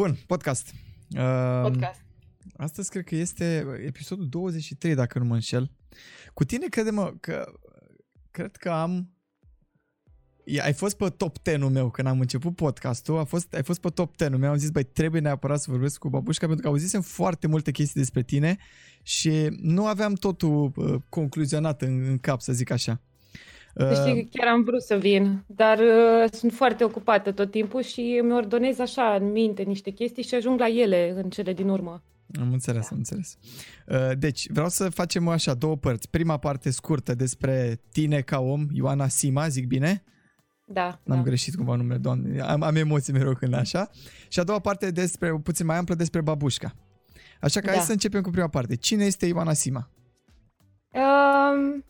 Bun, podcast. Uh, podcast. Astăzi cred că este episodul 23, dacă nu mă înșel. Cu tine crede-mă că cred că am ai fost pe top 10-ul meu când am început podcastul, a fost, ai fost pe top 10-ul meu, am zis, băi, trebuie neapărat să vorbesc cu babușca pentru că auzisem foarte multe chestii despre tine și nu aveam totul uh, concluzionat în, în cap, să zic așa. Uh, știi, chiar am vrut să vin, dar uh, sunt foarte ocupată tot timpul și îmi ordonez așa în minte niște chestii și ajung la ele în cele din urmă. Am înțeles, am înțeles. Uh, deci, vreau să facem așa două părți. Prima parte scurtă despre tine ca om, Ioana Sima, zic bine? Da. N-am da. greșit cumva numele, doamne. Am, am emoții mereu când așa. Și a doua parte despre, puțin mai amplă despre babușca. Așa că da. hai să începem cu prima parte. Cine este Ioana Sima? Um,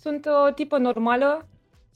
sunt o tipă normală.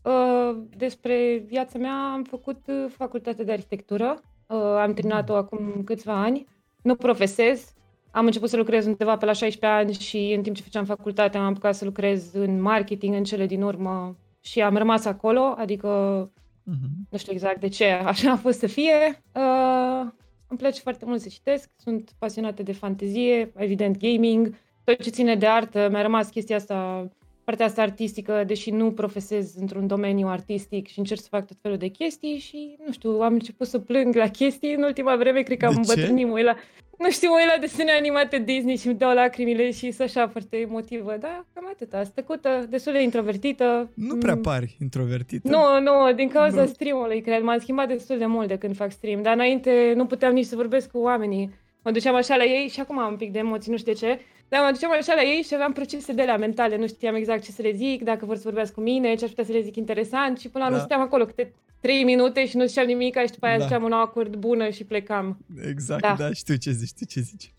Uh, despre viața mea am făcut uh, facultate de arhitectură. Uh, am terminat-o acum câțiva ani. Nu profesez. Am început să lucrez undeva pe la 16 ani și în timp ce făceam facultate am apucat să lucrez în marketing în cele din urmă și am rămas acolo, adică uh-huh. nu știu exact de ce așa a fost să fie. Uh, îmi place foarte mult să citesc, sunt pasionată de fantezie, evident gaming, tot ce ține de artă, mi-a rămas chestia asta, partea asta artistică, deși nu profesez într-un domeniu artistic și încerc să fac tot felul de chestii și, nu știu, am început să plâng la chestii în ultima vreme, cred că am îmbătrânit, mă la, nu știu, mă la desene animate Disney și îmi dau lacrimile și sunt așa foarte emotivă, da, cam atâta, stăcută, destul de introvertită. Nu prea mm. pari introvertită. Nu, nu, din cauza no. streamului, cred, m-am schimbat destul de mult de când fac stream, dar înainte nu puteam nici să vorbesc cu oamenii. Mă duceam așa la ei și acum am un pic de emoții, nu știu de ce, dar mă duceam așa la ei și aveam procese de la mentale, nu știam exact ce să le zic, dacă vor să vorbească cu mine, ce aș putea să le zic interesant și până la da. urmă stăteam acolo câte trei minute și nu ziceam nimic și după aia da. ziceam un acord bună și plecam. Exact, da, da știu ce zici, știu ce zici.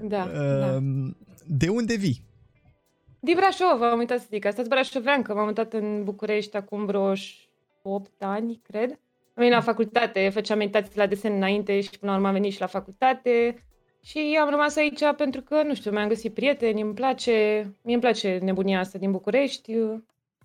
Da, uh, da. De unde vii? Din Brașov, am uitat să zic. Asta brașovean, că m-am mutat în București acum vreo 8 ani, cred. Am venit la facultate, făceam meditații la desen înainte și până la urmă am venit și la facultate. Și am rămas aici pentru că, nu știu, mi-am găsit prieteni, îmi place, mie îmi place nebunia asta din București.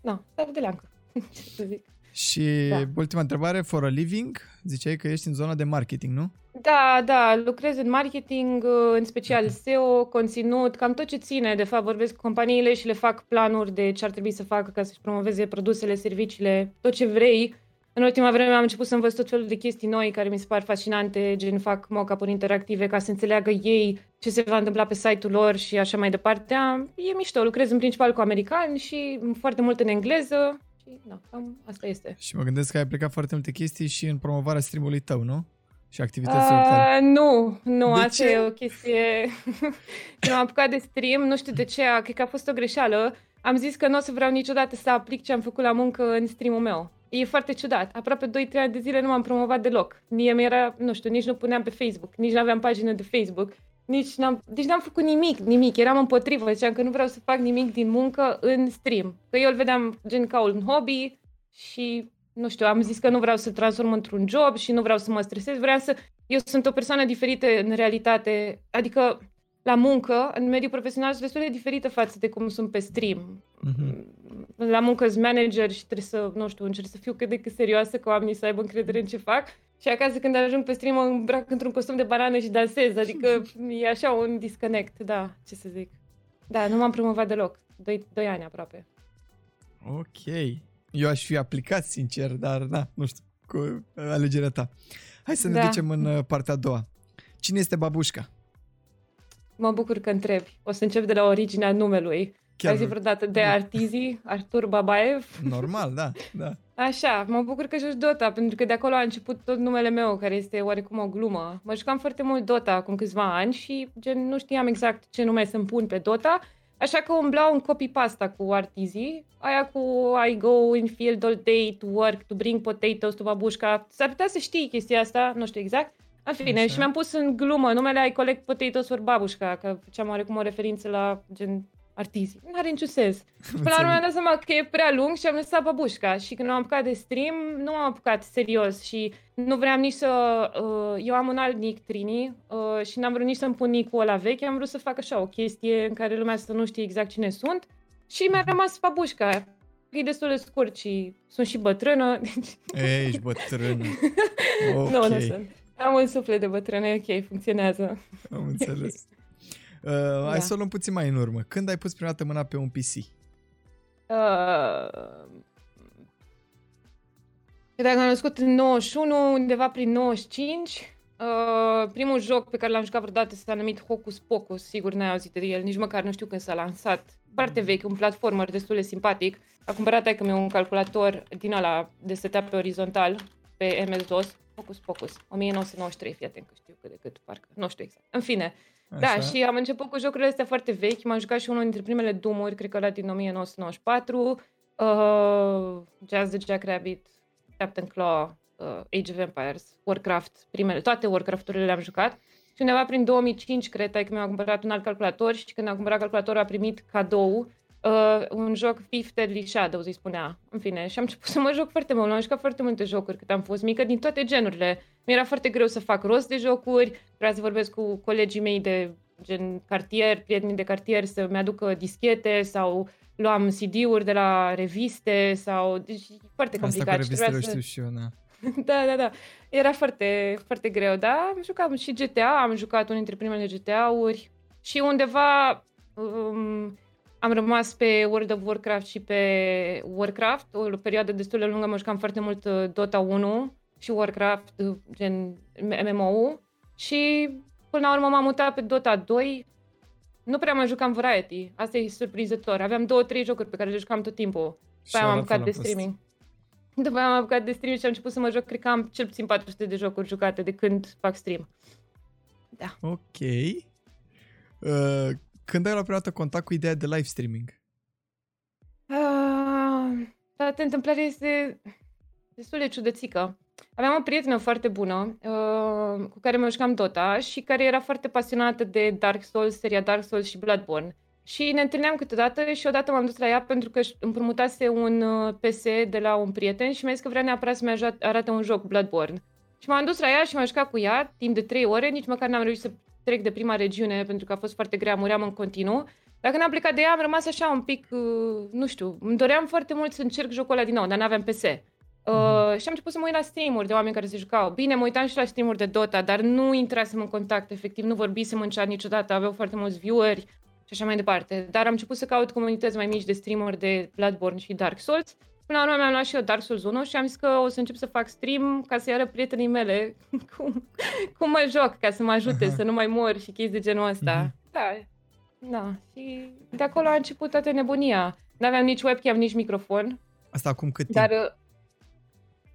Na, dar de leancă, ce să zic. Și da. ultima întrebare, for a living, ziceai că ești în zona de marketing, nu? Da, da, lucrez în marketing, în special SEO, conținut, cam tot ce ține. De fapt, vorbesc cu companiile și le fac planuri de ce ar trebui să facă ca să-și promoveze produsele, serviciile, tot ce vrei în ultima vreme am început să învăț tot felul de chestii noi care mi se par fascinante, gen fac mock-up-uri interactive ca să înțeleagă ei ce se va întâmpla pe site-ul lor și așa mai departe. E mișto, lucrez în principal cu americani și foarte mult în engleză și da, cam asta este. Și mă gândesc că ai plecat foarte multe chestii și în promovarea streamului tău, nu? Și activitățile uh, tale. Nu, nu, de asta ce? e o chestie... nu am apucat de stream, nu știu de ce, cred că a fost o greșeală. Am zis că nu o să vreau niciodată să aplic ce am făcut la muncă în streamul meu E foarte ciudat. Aproape 2-3 ani de zile nu m-am promovat deloc. Mie mi-era, nu știu, nici nu puneam pe Facebook, nici nu aveam pagină de Facebook, nici n-am, deci n-am făcut nimic, nimic. Eram împotrivă, ziceam că nu vreau să fac nimic din muncă în stream. Că eu îl vedeam gen ca un hobby și, nu știu, am zis că nu vreau să transform într-un job și nu vreau să mă stresez. Vreau să... Eu sunt o persoană diferită în realitate, adică la muncă, în mediul profesional, sunt destul de diferită față de cum sunt pe stream. Mm-hmm. La muncă sunt manager și trebuie să, nu știu, încerc să fiu cât de cât serioasă, ca oamenii să aibă încredere în ce fac. Și acasă când ajung pe stream mă îmbrac într-un costum de banană și dansez, adică e așa un disconnect, da, ce să zic. Da, nu m-am promovat deloc, doi, doi ani aproape. Ok. Eu aș fi aplicat, sincer, dar na, nu știu, cu alegerea ta. Hai să ne da. ducem în uh, partea a doua. Cine este babușca? Mă bucur că întrebi. O să încep de la originea numelui. Chiar... Ai zis vreodată de Artizi, Artur Babaev? Normal, da, da. Așa, mă bucur că joci Dota, pentru că de acolo a început tot numele meu, care este oarecum o glumă. Mă jucam foarte mult Dota acum câțiva ani și gen, nu știam exact ce nume să-mi pun pe Dota, așa că umblau în copy-pasta cu Artizi, aia cu I go in field all day to work, to bring potatoes to babușca. S-ar putea să știi chestia asta, nu știu exact, în fine, Așa. și mi-am pus în glumă numele I collect potatoes for babușca, că făceam oarecum o referință la gen artizi. Nu are niciun sens. Până la urmă am dat seama că e prea lung și am lăsat babușca. Și când am apucat de stream, nu am apucat serios și nu vreau nici să... Uh, eu am un alt nick, Trini, uh, și n-am vrut nici să-mi pun nick-ul ăla vechi, am vrut să fac așa o chestie în care lumea să nu știe exact cine sunt și mi-a rămas babușca. E destul de scurt și sunt și bătrână. Deci... Ești bătrână. Okay. nu, nu sunt. Am un suflet de bătrâne, ok, funcționează. Am înțeles. Uh, da. Hai să o luăm puțin mai în urmă. Când ai pus prima dată mâna pe un PC? Uh, dacă am născut în 91, undeva prin 95, uh, primul joc pe care l-am jucat vreodată s-a numit Hocus Pocus, sigur n-ai auzit de el, nici măcar nu știu când s-a lansat. Foarte mm. vechi, un platformer destul de simpatic. A cumpărat că mi un calculator din ala de stătea pe orizontal, pe MS-DOS, Focus Pocus, 1993, fii atent că știu cât de cât, parcă, nu știu exact. În fine, Așa. da, și am început cu jocurile astea foarte vechi, m-am jucat și unul dintre primele Doom-uri, cred că la din 1994, uh, Jazz the Jackrabbit, Captain Claw, uh, Age of Empires, Warcraft, primele, toate Warcraft-urile le-am jucat. Și undeva prin 2005, cred, că mi-a cumpărat un alt calculator și când a cumpărat calculatorul a primit cadou uh, un joc Fifth Deadly Shadows, îi spunea. În fine, și am început să mă joc foarte mult. Am jucat foarte multe jocuri cât am fost mică, din toate genurile. Mi-era foarte greu să fac rost de jocuri, vreau să vorbesc cu colegii mei de gen cartier, prietenii de cartier să-mi aducă dischete sau luam CD-uri de la reviste sau... Deci foarte complicat. Asta cu revistele să... știu și eu, da. da, da, da. Era foarte, foarte greu, dar am jucat și GTA, am jucat unul dintre primele GTA-uri și undeva um, am rămas pe World of Warcraft și pe Warcraft, o perioadă destul de lungă, mă jucam foarte mult uh, Dota 1 și Warcraft, uh, gen MMO și până la urmă m-am mutat pe Dota 2. Nu prea mai jucam Variety, asta e surprinzător. Aveam două, trei jocuri pe care le jucam tot timpul. După aia m-am apucat de streaming. După aia m-am apucat de streaming și am început să mă joc, cred că am cel puțin 400 de jocuri jucate de când fac stream. Da. Ok. Uh, când ai la prima dată contact cu ideea de live streaming? Uh, toată întâmplarea este destul de ciudățică. Aveam o prietenă foarte bună uh, cu care mă jucam Dota și care era foarte pasionată de Dark Souls, seria Dark Souls și Bloodborne. Și ne întâlneam câteodată și odată m-am dus la ea pentru că împrumutase un uh, PS de la un prieten și mi-a zis că vrea neapărat să-mi arate un joc Bloodborne. Și m-am dus la ea și m-am jucat cu ea timp de 3 ore, nici măcar n-am reușit să trec de prima regiune pentru că a fost foarte grea, muream în continuu. Dacă n-am plecat de ea, am rămas așa un pic, uh, nu știu, îmi doream foarte mult să încerc jocul ăla din nou, dar n-aveam PS. Uh, mm-hmm. și am început să mă uit la stream-uri de oameni care se jucau. Bine, mă uitam și la stream-uri de Dota, dar nu intrasem în contact, efectiv, nu vorbisem în chat niciodată, aveau foarte mulți vieweri și așa mai departe. Dar am început să caut comunități mai mici de streameri de Bloodborne și Dark Souls Până la urmă mi-am luat și eu Dark Souls 1 și am zis că o să încep să fac stream ca să-i arăt prietenii mele cum, cum mă joc, ca să mă ajute uh-huh. să nu mai mor și chestii de genul ăsta. Uh-huh. Da, da. Și de acolo a început toată nebunia. Nu aveam nici webcam, nici microfon. Asta acum cât timp? Dar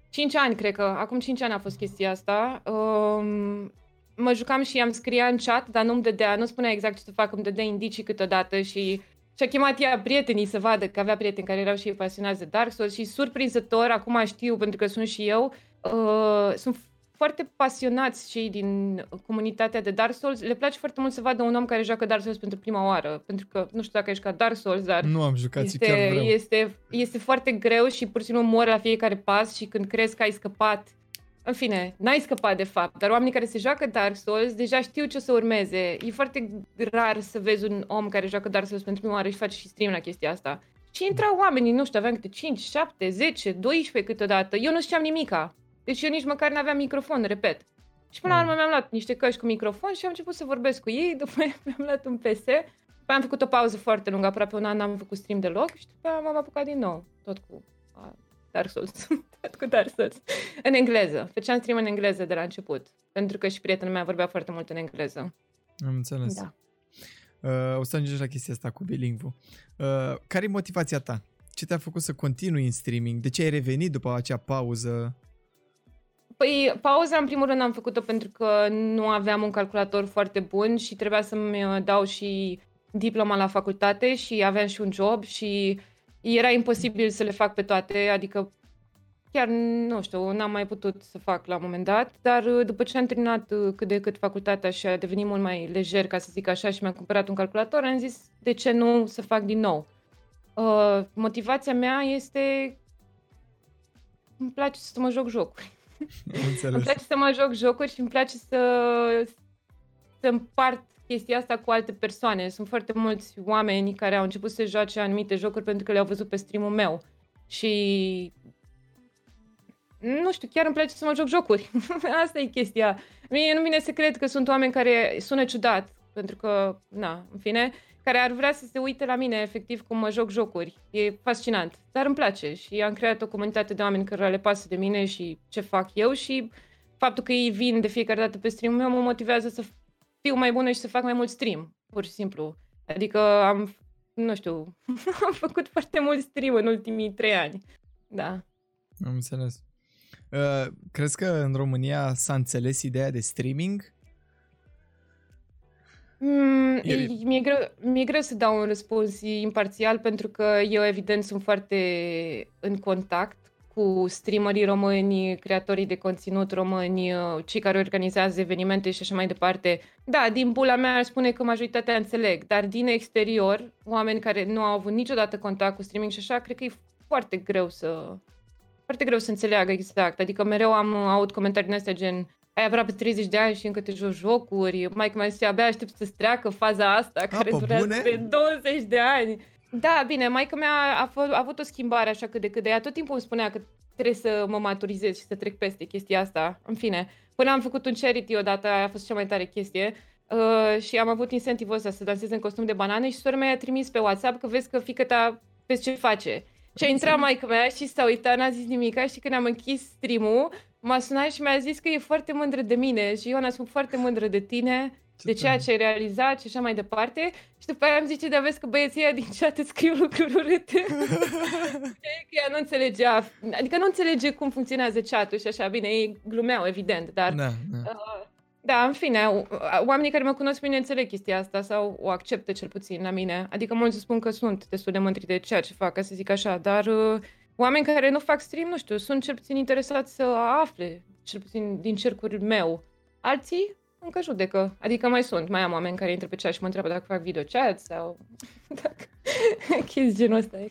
5 uh, ani, cred că. Acum 5 ani a fost chestia asta. Um, mă jucam și am scria în chat, dar nu-mi dădea, nu spunea exact ce să fac, îmi dădea indicii câteodată și și a chemat ea prietenii să vadă că avea prieteni care erau și ei pasionați de Dark Souls și surprinzător, acum știu pentru că sunt și eu, uh, sunt foarte pasionați cei din comunitatea de Dark Souls. Le place foarte mult să vadă un om care joacă Dark Souls pentru prima oară. Pentru că, nu știu dacă ai jucat Dark Souls, dar... Nu am jucat este, și chiar vreau. Este, este foarte greu și pur și simplu mor la fiecare pas și când crezi că ai scăpat în fine, n-ai scăpat de fapt, dar oamenii care se joacă Dark Souls deja știu ce o să urmeze. E foarte rar să vezi un om care joacă Dark Souls pentru prima oară și face și stream la chestia asta. Și intrau oamenii, nu știu, aveam câte 5, 7, 10, 12 câteodată. Eu nu știam nimica. Deci eu nici măcar n-aveam microfon, repet. Și până la urmă mi-am luat niște căști cu microfon și am început să vorbesc cu ei, după aia mi-am luat un PS, după am făcut o pauză foarte lungă, aproape un an n-am făcut stream deloc și după aia m-am apucat din nou, tot cu Dark Souls. cu Dark Souls. În engleză. Făceam stream în engleză de la început. Pentru că și prietenul meu vorbea foarte mult în engleză. Am înțeles. Da. Uh, o să ajungem la chestia asta cu bilingvul. Uh, care e motivația ta? Ce te-a făcut să continui în streaming? De ce ai revenit după acea pauză? Păi, pauza, în primul rând, am făcut-o pentru că nu aveam un calculator foarte bun și trebuia să-mi uh, dau și diploma la facultate și aveam și un job și era imposibil să le fac pe toate, adică chiar, nu știu, n-am mai putut să fac la un moment dat, dar uh, după ce am terminat uh, cât de cât facultatea și a devenit mult mai lejer, ca să zic așa, și mi-am cumpărat un calculator, am zis de ce nu să fac din nou. Uh, motivația mea este îmi place să mă joc jocuri. îmi place să mă joc jocuri și îmi place să, să împart chestia asta cu alte persoane. Sunt foarte mulți oameni care au început să joace anumite jocuri pentru că le-au văzut pe streamul meu. Și nu știu, chiar îmi place să mă joc jocuri. Asta e chestia. Mie nu vine să cred că sunt oameni care sună ciudat, pentru că, na, în fine, care ar vrea să se uite la mine, efectiv, cum mă joc jocuri. E fascinant, dar îmi place și am creat o comunitate de oameni care le pasă de mine și ce fac eu și faptul că ei vin de fiecare dată pe stream meu mă motivează să fiu mai bună și să fac mai mult stream, pur și simplu. Adică am, nu știu, am făcut foarte mult stream în ultimii trei ani. Da. Am înțeles. Uh, crezi că în România s-a înțeles ideea de streaming? Mm, e... mi-e, greu, mi-e greu să dau un răspuns imparțial pentru că eu evident sunt foarte în contact cu streamerii români, creatorii de conținut români, cei care organizează evenimente și așa mai departe. Da, din bula mea ar spune că majoritatea înțeleg, dar din exterior, oameni care nu au avut niciodată contact cu streaming și așa, cred că e foarte greu să foarte greu să înțeleagă exact. Adică mereu am aud comentarii din astea gen ai aproape 30 de ani și încă te joci jocuri. Mike mai zice, abia aștept să-ți treacă faza asta, a, care durează bune? de 20 de ani. Da, bine, maica mea a, f- a avut o schimbare așa cât de cât de ea tot timpul îmi spunea că trebuie să mă maturizez și să trec peste chestia asta. În fine, până am făcut un charity odată, a fost cea mai tare chestie. Uh, și am avut incentivul ăsta să dansez în costum de banane și sora mea a trimis pe WhatsApp că vezi că fică ta vezi ce face. Și a intrat maica mea și s-a uitat, n-a zis nimic și când am închis stream-ul, m-a sunat și mi-a zis că e foarte mândră de mine și Ioana sunt foarte mândră de tine, ce de ceea ce ai realizat și așa mai departe. Și după aia am zice, dar vezi că băieții din chat îți scriu lucruri urâte. că ea nu înțelegea, adică nu înțelege cum funcționează chat-ul și așa, bine, ei glumeau, evident, dar... Da, da. Uh, da, în fine, oamenii care mă cunosc bine înțeleg chestia asta sau o acceptă cel puțin la mine. Adică mulți spun că sunt destul de mândri de ceea ce fac, ca să zic așa, dar uh, oameni care nu fac stream, nu știu, sunt cel puțin interesați să afle, cel puțin din cercul meu. Alții încă judecă. Adică mai sunt, mai am oameni care intră pe chat și mă întreabă dacă fac video chat sau dacă chestii genul ăsta. E,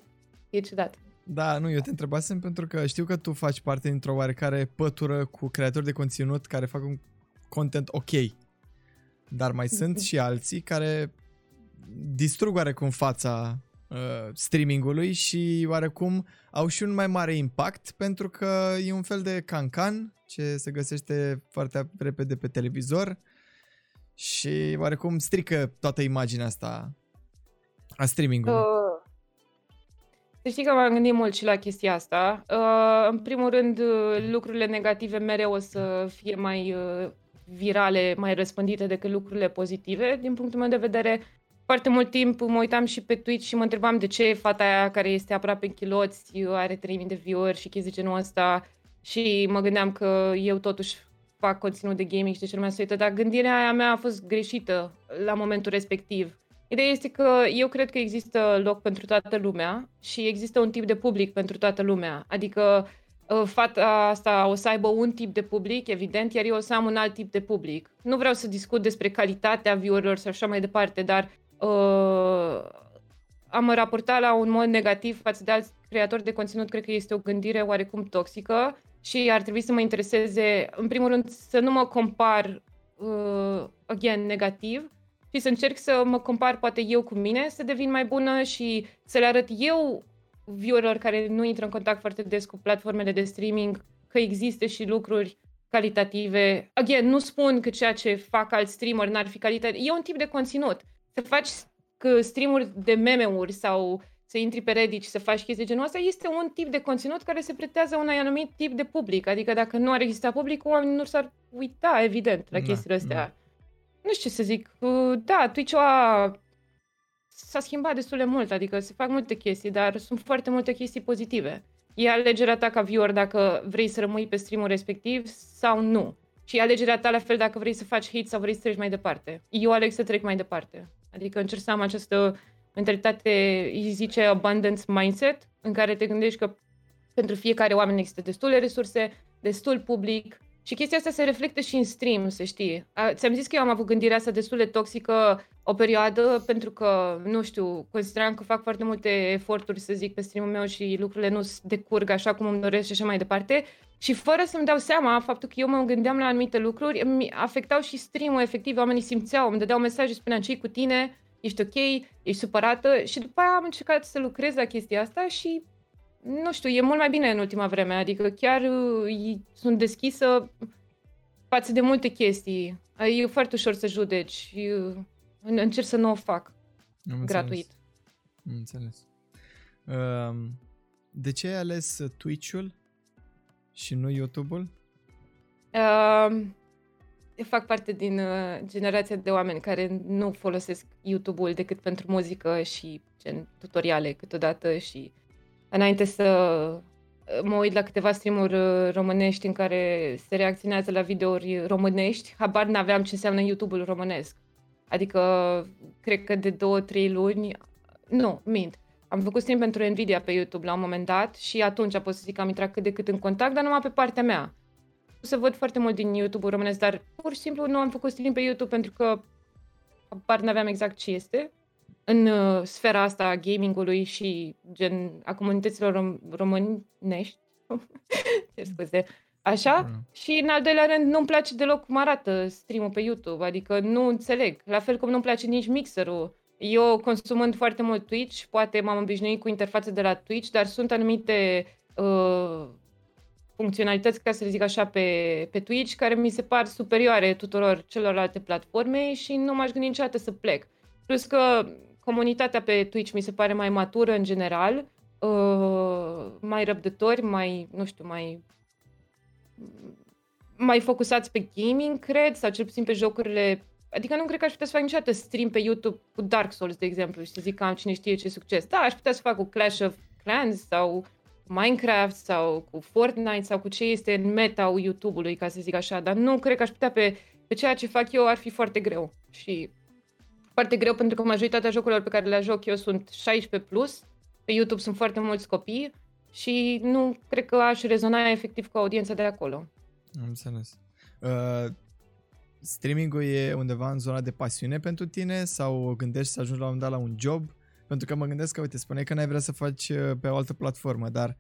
e ciudat. Da, nu, eu te întrebasem pentru că știu că tu faci parte dintr-o oarecare pătură cu creatori de conținut care fac un content ok. Dar mai sunt și alții care distrug oarecum fața uh, streamingului și oarecum au și un mai mare impact pentru că e un fel de cancan ce se găsește foarte repede pe televizor și oarecum strică toată imaginea asta a streamingului. Uh. Să știi că m-am gândit mult și la chestia asta. Uh, în primul rând, uh, lucrurile negative mereu o să fie mai uh, virale, mai răspândite decât lucrurile pozitive. Din punctul meu de vedere, foarte mult timp mă uitam și pe Twitch și mă întrebam de ce fata aia care este aproape în chiloți are 3000 de view-uri și chestii genul ăsta și mă gândeam că eu totuși fac conținut de gaming și de ce lumea se uită, dar gândirea aia mea a fost greșită la momentul respectiv. Ideea este că eu cred că există loc pentru toată lumea și există un tip de public pentru toată lumea. Adică Uh, fata asta o să aibă un tip de public, evident, iar eu o să am un alt tip de public. Nu vreau să discut despre calitatea viewerilor sau așa mai departe, dar uh, am raportat la un mod negativ față de alți creatori de conținut, cred că este o gândire oarecum toxică și ar trebui să mă intereseze, în primul rând, să nu mă compar, uh, again, negativ, și să încerc să mă compar poate eu cu mine, să devin mai bună și să le arăt eu viewerilor care nu intră în contact foarte des cu platformele de streaming, că există și lucruri calitative. Again, nu spun că ceea ce fac alți streamer n-ar fi calitativ. E un tip de conținut. Să faci streamuri de meme-uri sau să intri pe Reddit și să faci chestii genul ăsta, este un tip de conținut care se pretează unui anumit tip de public. Adică dacă nu ar exista public, oamenii nu s-ar uita, evident, la da, chestiile astea. Da. Nu știu ce să zic. Da, Twitch-ul a s-a schimbat destul de mult, adică se fac multe chestii, dar sunt foarte multe chestii pozitive. E alegerea ta ca viewer dacă vrei să rămâi pe streamul respectiv sau nu. Și e alegerea ta la fel dacă vrei să faci hit sau vrei să treci mai departe. Eu aleg să trec mai departe. Adică încerc să am această mentalitate, îi zice abundance mindset, în care te gândești că pentru fiecare oameni există destule resurse, destul public, și chestia asta se reflectă și în stream, să știi. ți-am zis că eu am avut gândirea asta destul de toxică o perioadă, pentru că, nu știu, consideram că fac foarte multe eforturi, să zic, pe stream meu și lucrurile nu decurg așa cum îmi doresc și așa mai departe. Și fără să-mi dau seama, faptul că eu mă gândeam la anumite lucruri, îmi afectau și stream-ul, efectiv, oamenii simțeau, îmi dădeau mesaje, spuneam ce cu tine, ești ok, ești supărată și după aia am încercat să lucrez la chestia asta și nu știu, e mult mai bine în ultima vreme, adică chiar uh, sunt deschisă față de multe chestii. E foarte ușor să judeci. Încerc să nu o fac Am gratuit. Am înțeles. Um, de ce ai ales Twitch-ul și nu YouTube-ul? Uh, fac parte din uh, generația de oameni care nu folosesc YouTube-ul decât pentru muzică și gen tutoriale câteodată și înainte să uh, mă uit la câteva streamuri uh, românești în care se reacționează la videouri românești, habar n-aveam ce înseamnă YouTube-ul românesc. Adică, cred că de două, trei luni, nu, mint. Am făcut stream pentru Nvidia pe YouTube la un moment dat și atunci pot să zic că am intrat cât de cât în contact, dar numai pe partea mea. Să văd foarte mult din YouTube românesc, dar pur și simplu nu am făcut stream pe YouTube pentru că apar n-aveam exact ce este în uh, sfera asta a gamingului și gen a comunităților rom- românești. Ce scuze. Așa? Mm. Și în al doilea rând nu-mi place deloc cum arată stream pe YouTube, adică nu înțeleg. La fel cum nu-mi place nici mixerul. Eu consumând foarte mult Twitch, poate m-am obișnuit cu interfața de la Twitch, dar sunt anumite uh, funcționalități, ca să le zic așa, pe, pe Twitch, care mi se par superioare tuturor celorlalte platforme și nu m-aș gândi niciodată să plec. Plus că comunitatea pe Twitch mi se pare mai matură în general, uh, mai răbdători, mai, nu știu, mai mai focusați pe gaming, cred, sau cel puțin pe jocurile Adică nu cred că aș putea să fac niciodată stream pe YouTube cu Dark Souls, de exemplu, și să zic că am cine știe ce succes. Da, aș putea să fac cu Clash of Clans sau Minecraft sau cu Fortnite sau cu ce este în meta YouTube-ului, ca să zic așa, dar nu cred că aș putea pe, pe ceea ce fac eu ar fi foarte greu. Și foarte greu pentru că majoritatea jocurilor pe care le joc eu sunt 16+, plus, pe YouTube sunt foarte mulți copii și nu cred că aș rezona efectiv cu audiența de acolo. Am înțeles. Uh, streamingul e undeva în zona de pasiune pentru tine sau gândești să ajungi la un dat la un job? Pentru că mă gândesc că, uite, spune că n-ai vrea să faci uh, pe o altă platformă, dar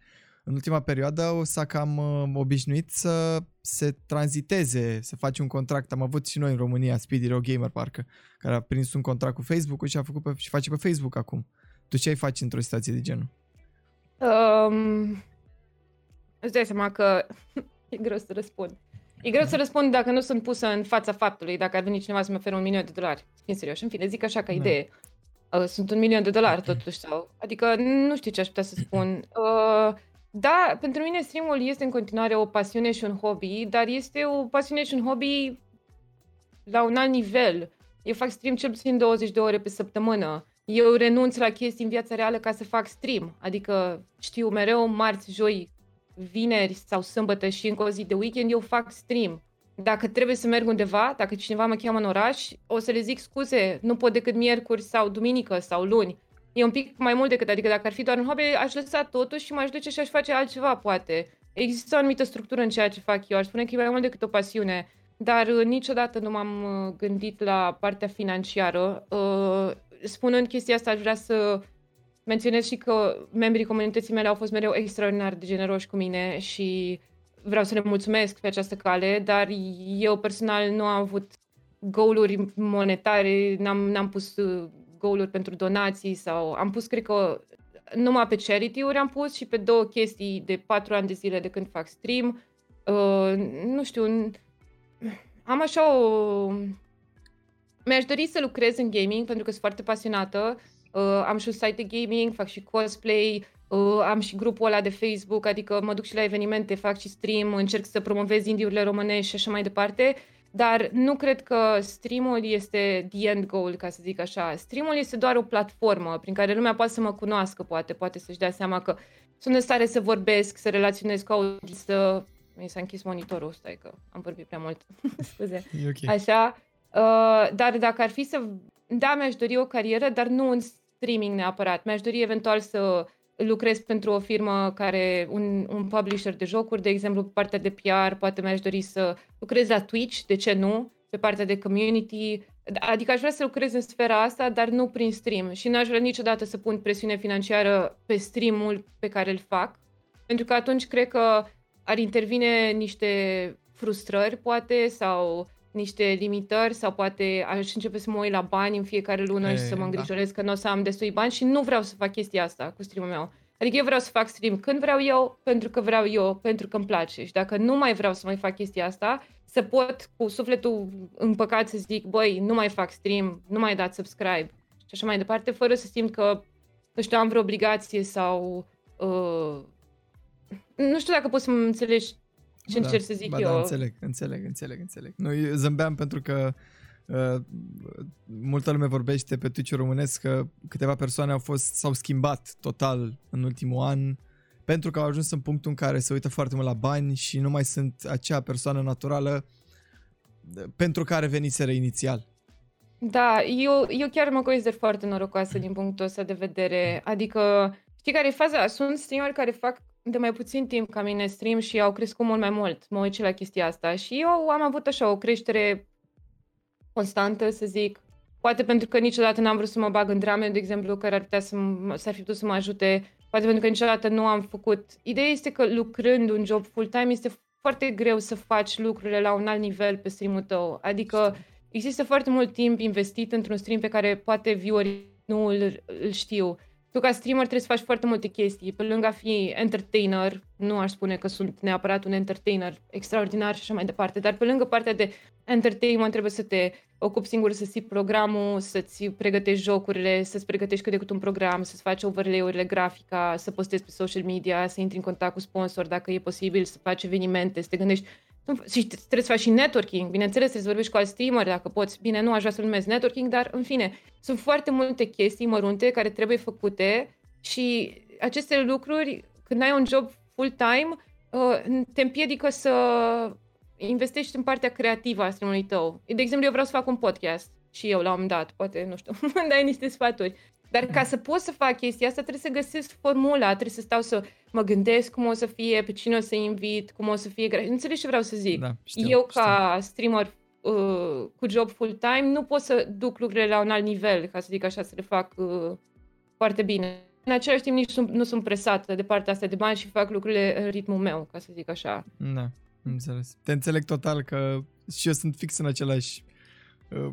în ultima perioadă o să cam uh, obișnuit să se tranziteze, să faci un contract. Am avut și noi în România Speedy Row Gamer parcă, care a prins un contract cu Facebook și a făcut pe, și face pe Facebook acum. Tu ce ai face într-o situație de genul? Um, îți dai seama că e greu să răspund. E greu să răspund dacă nu sunt pusă în fața faptului, dacă ar veni cineva să-mi ofere un milion de dolari. Fii serios, în fine, zic așa ca da. idee. Uh, sunt un milion de dolari totuși sau... Adică nu știu ce aș putea să spun. Uh, da, pentru mine streamul este în continuare o pasiune și un hobby, dar este o pasiune și un hobby la un alt nivel. Eu fac stream cel puțin 20 de ore pe săptămână. Eu renunț la chestii în viața reală ca să fac stream. Adică știu mereu marți, joi, vineri sau sâmbătă și încă o zi de weekend eu fac stream. Dacă trebuie să merg undeva, dacă cineva mă cheamă în oraș, o să le zic scuze, nu pot decât miercuri sau duminică sau luni. E un pic mai mult decât, adică dacă ar fi doar un hobby, aș lăsa totul și m-aș duce și aș face altceva, poate. Există o anumită structură în ceea ce fac eu, aș spune că e mai mult decât o pasiune, dar uh, niciodată nu m-am uh, gândit la partea financiară. Uh, spunând chestia asta, aș vrea să menționez și că membrii comunității mele au fost mereu extraordinar de generoși cu mine și vreau să le mulțumesc pe această cale, dar eu personal nu am avut goaluri monetare, n-am, n-am pus uh, goaluri pentru donații sau am pus, cred că, numai pe charity-uri am pus și pe două chestii de patru ani de zile de când fac stream. Uh, nu știu, am așa o... Mi-aș dori să lucrez în gaming pentru că sunt foarte pasionată Uh, am și un site de gaming, fac și cosplay, uh, am și grupul ăla de Facebook, adică mă duc și la evenimente, fac și stream, încerc să promovez indiurile românești și așa mai departe. Dar nu cred că streamul este the end goal, ca să zic așa. Streamul este doar o platformă prin care lumea poate să mă cunoască, poate, poate să-și dea seama că sunt în stare să vorbesc, să relaționez cu audiență. Mi s-a închis monitorul, stai că am vorbit prea mult. Scuze. Okay. Așa. Uh, dar dacă ar fi să... Da, mi-aș dori o carieră, dar nu în streaming neapărat. Mi-aș dori eventual să lucrez pentru o firmă care, un, un publisher de jocuri, de exemplu, pe partea de PR, poate mi-aș dori să lucrez la Twitch, de ce nu, pe partea de community, adică aș vrea să lucrez în sfera asta, dar nu prin stream. Și n-aș vrea niciodată să pun presiune financiară pe streamul pe care îl fac, pentru că atunci cred că ar intervine niște frustrări, poate, sau niște limitări sau poate aș începe să mă uit la bani în fiecare lună e, și să mă da. îngrijorez da. că nu o să am destui bani și nu vreau să fac chestia asta cu streamul meu. Adică eu vreau să fac stream când vreau eu, pentru că vreau eu, pentru că îmi place. Și dacă nu mai vreau să mai fac chestia asta, să pot cu sufletul împăcat să zic, băi, nu mai fac stream, nu mai dați subscribe și așa mai departe, fără să simt că, nu știu, am vreo obligație sau... Uh, nu știu dacă poți să mă înțelegi ce da, încerc să zic ba eu. Da, înțeleg, înțeleg, înțeleg, înțeleg. Nu, eu zâmbeam pentru că uh, multă lume vorbește pe Twitch românesc că câteva persoane au fost, s-au schimbat total în ultimul an pentru că au ajuns în punctul în care se uită foarte mult la bani și nu mai sunt acea persoană naturală pentru care veniseră inițial. Da, eu, eu chiar mă consider foarte norocoasă din punctul ăsta de vedere. Adică, știi care e faza? Sunt streameri care fac de mai puțin timp ca mine stream și au crescut mult mai mult. Mă uit la chestia asta și eu am avut așa o creștere constantă, să zic. Poate pentru că niciodată n-am vrut să mă bag în drame, de exemplu, care ar putea să m- s-ar fi putut să mă ajute. Poate pentru că niciodată nu am făcut. Ideea este că lucrând un job full-time este foarte greu să faci lucrurile la un alt nivel pe stream-ul tău. Adică există foarte mult timp investit într-un stream pe care poate viewerii nu îl, îl știu. Tu ca streamer trebuie să faci foarte multe chestii. Pe lângă a fi entertainer, nu aș spune că sunt neapărat un entertainer extraordinar și așa mai departe, dar pe lângă partea de entertainment trebuie să te ocupi singur să ții programul, să-ți pregătești jocurile, să-ți pregătești cât de cât un program, să-ți faci overlay-urile, grafica, să postezi pe social media, să intri în contact cu sponsor dacă e posibil, să faci evenimente, să te gândești și trebuie să faci și networking, bineînțeles, trebuie să vorbești cu alți streamer dacă poți. Bine, nu aș vrea să numesc networking, dar în fine, sunt foarte multe chestii mărunte care trebuie făcute și aceste lucruri, când ai un job full-time, uh, te împiedică să investești în partea creativă a streamului tău. De exemplu, eu vreau să fac un podcast și eu l-am dat, poate, nu știu, îmi dai niște sfaturi. Dar ca să pot să fac chestia asta, trebuie să găsesc formula, trebuie să stau să mă gândesc cum o să fie, pe cine o să invit, cum o să fie. Înțelegi ce vreau să zic? Da, știu, Eu, ca știu. streamer uh, cu job full-time, nu pot să duc lucrurile la un alt nivel, ca să zic așa, să le fac uh, foarte bine. În același timp, nici nu, nu sunt presată de partea asta de bani și fac lucrurile în ritmul meu, ca să zic așa. Da, înțeles. Te înțeleg total că și eu sunt fix în același Uh,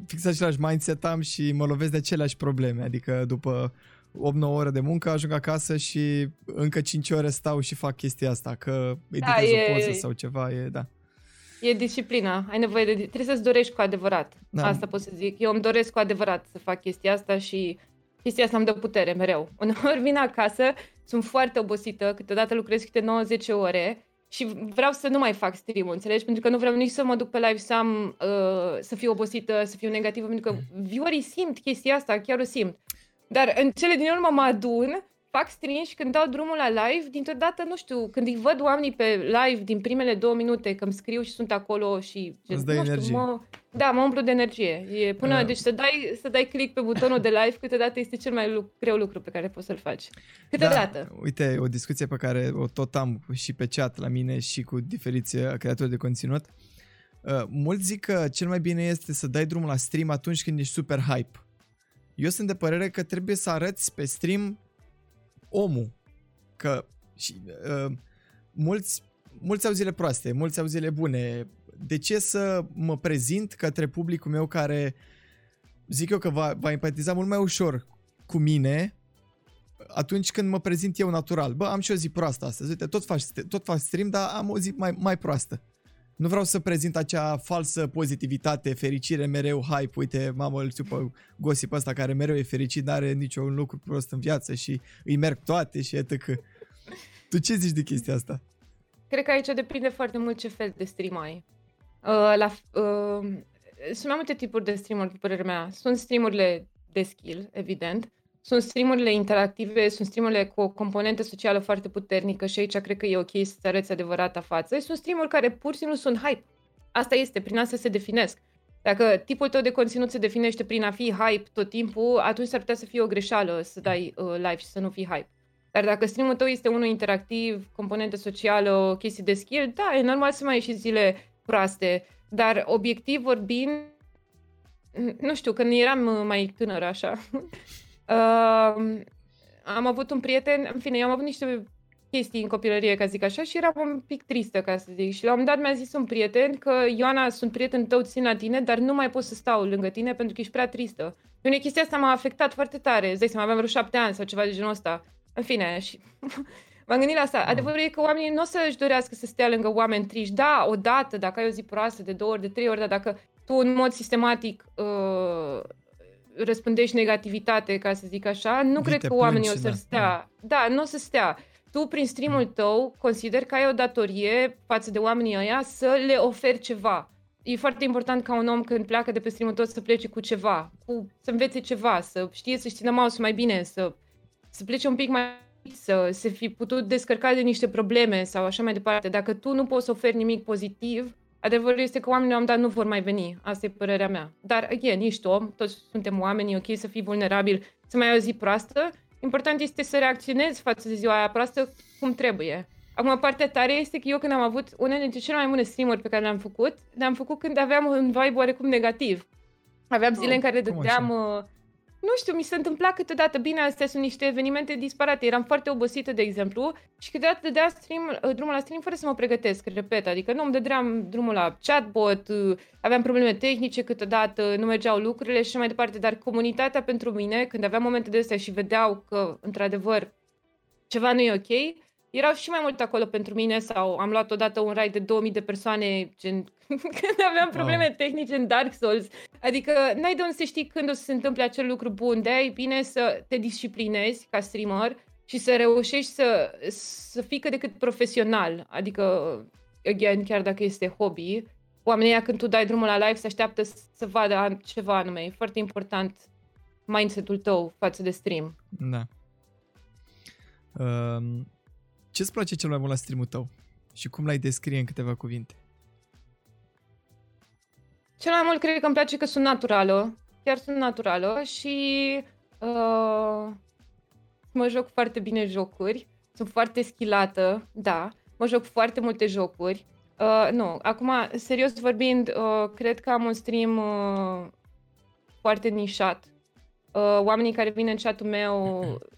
fix același mindset am și mă lovesc de aceleași probleme, adică după 8-9 ore de muncă ajung acasă și încă 5 ore stau și fac chestia asta, că editez da, e, o poză sau ceva, e, da. E disciplina, ai nevoie de... Trebuie să-ți dorești cu adevărat, da. asta pot să zic. Eu îmi doresc cu adevărat să fac chestia asta și chestia asta îmi dă putere mereu. Uneori vin acasă, sunt foarte obosită, câteodată lucrez câte 90 ore și vreau să nu mai fac stream înțelegi? Pentru că nu vreau nici să mă duc pe live să am, uh, să fiu obosită, să fiu negativă, pentru că mm. viewerii simt chestia asta, chiar o simt. Dar în cele din urmă mă adun fac stream și când dau drumul la live, dintr-o dată, nu știu, când îi văd oamenii pe live din primele două minute, că îmi scriu și sunt acolo și... Îți dai energie. Știu, mă, da, mă umplu de energie. E până, uh. Deci să dai, să dai click pe butonul de live câteodată este cel mai lu- greu lucru pe care poți să-l faci. Câteodată. Da, uite, o discuție pe care o tot am și pe chat la mine și cu diferiți uh, creatori de conținut. Uh, mulți zic că cel mai bine este să dai drumul la stream atunci când ești super hype. Eu sunt de părere că trebuie să arăți pe stream omul. Că și, uh, mulți, mulți au zile proaste, mulți au zile bune. De ce să mă prezint către publicul meu care zic eu că va, va empatiza mult mai ușor cu mine atunci când mă prezint eu natural. Bă, am și o zi proastă astăzi. Uite, tot fac, tot fac stream, dar am o zi mai, mai proastă. Nu vreau să prezint acea falsă pozitivitate, fericire mereu, hype, uite, mamă, îl știu pe gossip ăsta care mereu e fericit, n-are niciun lucru prost în viață și îi merg toate și etc. Tu ce zici de chestia asta? Cred că aici depinde foarte mult ce fel de stream ai. Uh, la, uh, sunt mai multe tipuri de streamuri, pe părerea mea. Sunt streamurile de skill, evident, sunt streamurile interactive, sunt streamurile cu o componentă socială foarte puternică și aici cred că e ok să arăți adevărata față. Sunt streamuri care pur și simplu sunt hype. Asta este, prin asta se definesc. Dacă tipul tău de conținut se definește prin a fi hype tot timpul, atunci s-ar putea să fie o greșeală să dai uh, live și să nu fii hype. Dar dacă streamul tău este unul interactiv, componentă socială, chestii de skill, da, e normal să mai ai și zile proaste. Dar obiectiv vorbind, nu știu, când eram uh, mai tânără așa, Uh, am avut un prieten, în fine, eu am avut niște chestii în copilărie, ca zic așa, și eram un pic tristă, ca să zic. Și la un moment dat mi-a zis un prieten că, Ioana, sunt prieten tău, țin la tine, dar nu mai pot să stau lângă tine pentru că ești prea tristă. Pe mine chestia asta m-a afectat foarte tare. Îți dai seama, aveam vreo șapte ani sau ceva de genul ăsta. În fine, și m-am gândit la asta. Ah. Adevărul e că oamenii nu o să-și dorească să stea lângă oameni triști. Da, odată, dacă ai o zi proastă, de două ori, de trei ori, dar dacă tu în mod sistematic uh, răspândești negativitate, ca să zic așa, nu Vii, cred te că oamenii o plângi să și stea. Da, nu o să stea. Tu, prin streamul tău, consider că ai o datorie față de oamenii ăia să le oferi ceva. E foarte important ca un om când pleacă de pe streamul tău să plece cu ceva, cu, să învețe ceva, să știe să-și țină mouse mai bine, să, să plece un pic mai să se fi putut descărca de niște probleme sau așa mai departe. Dacă tu nu poți să oferi nimic pozitiv, adevărul este că oamenii la un dat nu vor mai veni. Asta e părerea mea. Dar, again, ești om, toți suntem oameni, e ok să fii vulnerabil, să mai ai o zi proastă. Important este să reacționezi față de ziua aia proastă cum trebuie. Acum, partea tare este că eu când am avut unele dintre cele mai bune streamuri pe care le-am făcut, le-am făcut când aveam un vibe oarecum negativ. Aveam zile Oh, în care cum dădeam... Uh, nu știu, mi se întâmpla câteodată, bine, astea sunt niște evenimente disparate, eram foarte obosită, de exemplu, și câteodată dădeam stream, uh, drumul la stream fără să mă pregătesc, repet, adică nu îmi dădeam drumul la chatbot, uh, aveam probleme tehnice câteodată, nu mergeau lucrurile și așa mai departe, dar comunitatea pentru mine, când aveam momente de astea și vedeau că, într-adevăr, ceva nu e ok, erau și mai mult acolo pentru mine sau am luat odată un raid de 2000 de persoane gen, când aveam probleme Wow. tehnice în Dark Souls. Adică n-ai de unde să știi când o să se întâmple acel lucru bun. de e bine să te disciplinezi ca streamer și să reușești să, să fii cât de cât profesional. Adică, again, chiar dacă este hobby, oamenii ăia când tu dai drumul la live se așteaptă să vadă an- ceva anume. E foarte important mindset-ul tău față de stream. Da. Um, ce-ți place cel mai mult la streamul tău? Și cum l-ai descrie în câteva cuvinte? Cel mai mult cred că îmi place că sunt naturală. Chiar sunt naturală și uh, mă joc foarte bine jocuri. Sunt foarte schilată, da. Mă joc foarte multe jocuri. Uh, nu, acum, serios vorbind, uh, cred că am un stream uh, foarte nișat. Uh, oamenii care vin în chatul meu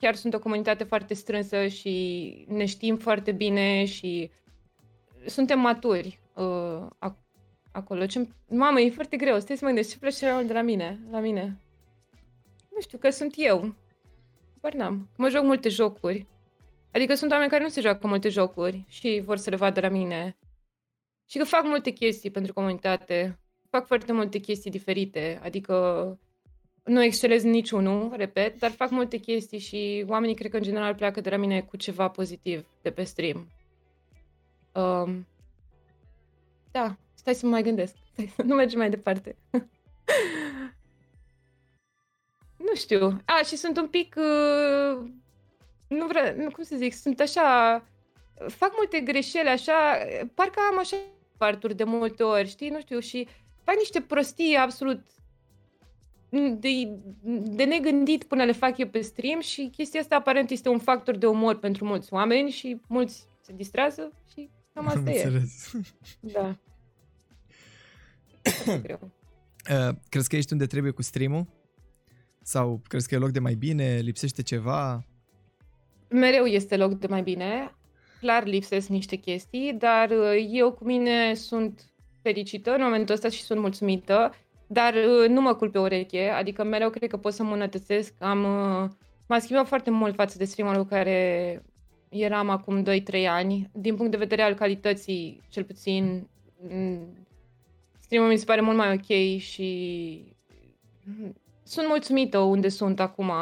chiar sunt o comunitate foarte strânsă și ne știm foarte bine și suntem maturi uh, ac- acolo. Ce Mamă, e foarte greu. Stai să mă gândesc ce place cel mai mult de la mine. La mine. Nu știu, că sunt eu. Habar n-am. Mă joc multe jocuri. Adică sunt oameni care nu se joacă multe jocuri și vor să le vadă la mine. Și că fac multe chestii pentru comunitate. Fac foarte multe chestii diferite. Adică nu excelez niciunul, repet, dar fac multe chestii și oamenii cred că în general pleacă de la mine cu ceva pozitiv de pe stream. Um, da, stai să mă mai gândesc. Stai să nu mergem mai departe. nu știu. A, și sunt un pic... Uh, nu vreau... Nu, cum să zic? Sunt așa... Fac multe greșeli, așa... Parcă am așa parturi de multe ori, știi? Nu știu, și fac niște prostii absolut de, de negândit până le fac eu pe stream și chestia asta aparent este un factor de umor pentru mulți oameni și mulți se distrează și cam asta Am e. înțeles. Da. Foarte greu. Uh, crezi că ești unde trebuie cu streamul? Sau crezi că e loc de mai bine? Lipsește ceva? Mereu este loc de mai bine. Clar lipsesc niște chestii, dar uh, eu cu mine sunt fericită în momentul ăsta și sunt mulțumită, dar uh, nu mă culp pe ureche, adică mereu cred că pot să îmbunătățesc. Am, uh, m-a schimbat foarte mult față de streamerul care eram acum 2-3 ani. Din punct de vedere al calității, cel puțin, mm, streamul mi se pare mult mai ok și mm, sunt mulțumită unde sunt acum.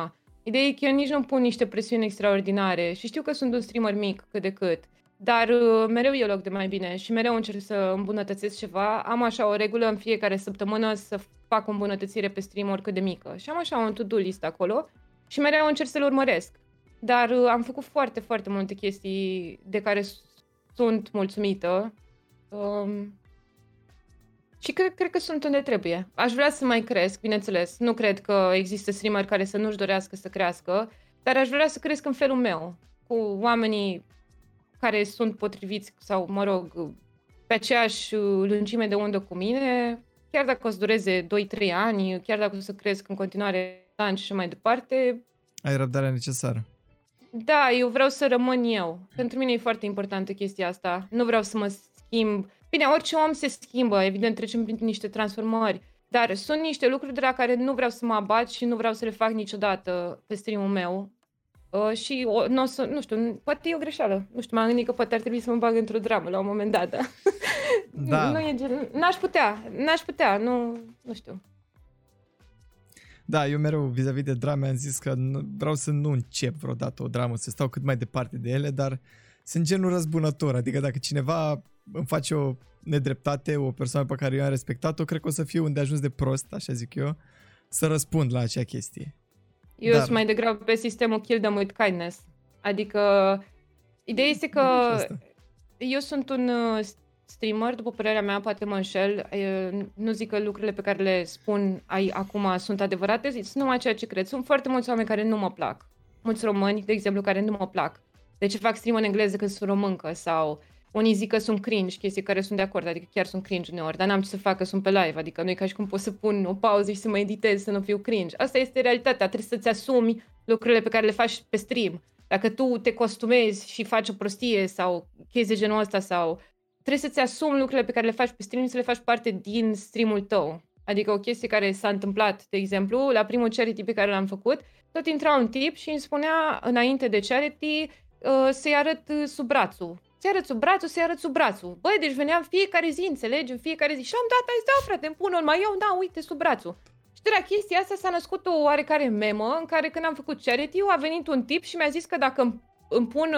Ideea e că eu nici nu pun niște presiuni extraordinare și știu că sunt un streamer mic cât de cât, dar uh, mereu e loc de mai bine și mereu încerc să îmbunătățesc ceva. Am așa o regulă în fiecare săptămână să fac o îmbunătățire pe stream oricât de mică și am așa un to-do list acolo și mereu încerc să-l urmăresc. Dar uh, am făcut foarte, foarte multe chestii de care s- sunt mulțumită. Um, și cred, cred că sunt unde trebuie. Aș vrea să mai cresc, bineînțeles. Nu cred că există streamer care să nu-și dorească să crească, dar aș vrea să cresc în felul meu, cu oamenii care sunt potriviți sau, mă rog, pe aceeași lungime de undă cu mine, chiar dacă o să dureze 2-3 ani, chiar dacă o să cresc în continuare ani și așa mai departe, Ai răbdarea necesară. da, eu vreau să rămân eu. Pentru mine e foarte importantă chestia asta. Nu vreau să mă schimb. Bine, orice om se schimbă, evident, trecem prin niște transformări. Dar sunt niște lucruri de la care nu vreau să mă abat și nu vreau să le fac niciodată pe stream-ul meu. Uh, și o, n-o să, nu știu, poate e o greșeală. Nu știu, m-am gândit că poate ar trebui să mă bag într-o dramă la un moment dat, da. da. nu e gen, n-aș putea, n-aș putea, nu, nu știu. Da, eu mereu vis-a-vis de drame am zis că vreau să nu încep vreodată o dramă, să stau cât mai departe de ele, dar sunt genul răzbunător, adică dacă cineva îmi face o nedreptate, o persoană pe care eu am respectat-o, cred că o să fiu unde ajuns de prost, așa zic eu, să răspund la acea chestie. Eu Dar... sunt mai degrabă pe sistemul kill them with kindness. Adică, ideea este că eu sunt un uh, streamer, după părerea mea, poate mă înșel, nu zic că lucrurile pe care le spun ai, acum sunt adevărate, sunt numai ceea ce cred. Sunt foarte mulți oameni care nu mă plac. Mulți români, de exemplu, care nu mă plac. De ce fac stream în engleză când sunt româncă sau unii zic că sunt cringe, chestii care sunt de acord, adică chiar sunt cringe uneori, dar n-am ce să fac că sunt pe live, adică nu e ca și cum pot să pun o pauză și să mă editez, să nu fiu cringe. Asta este realitatea, trebuie să-ți asumi lucrurile pe care le faci pe stream. Dacă tu te costumezi și faci o prostie sau chestii de genul ăsta sau trebuie să-ți asumi lucrurile pe care le faci pe stream și să le faci parte din streamul tău. Adică o chestie care s-a întâmplat, de exemplu, la primul charity pe care l-am făcut, tot intra un tip și îmi spunea înainte de charity uh, să-i arăt sub brațul să arăt sub brațul, să arăt sub brațul. Băi, deci veneam fiecare zi, înțelegi, în fiecare zi. Și am dat, ai da, frate, îmi pun mai eu, da, uite, sub brațul. Și de la chestia asta s-a născut o oarecare memă în care când am făcut charity a venit un tip și mi-a zis că dacă îmi, îmi pun,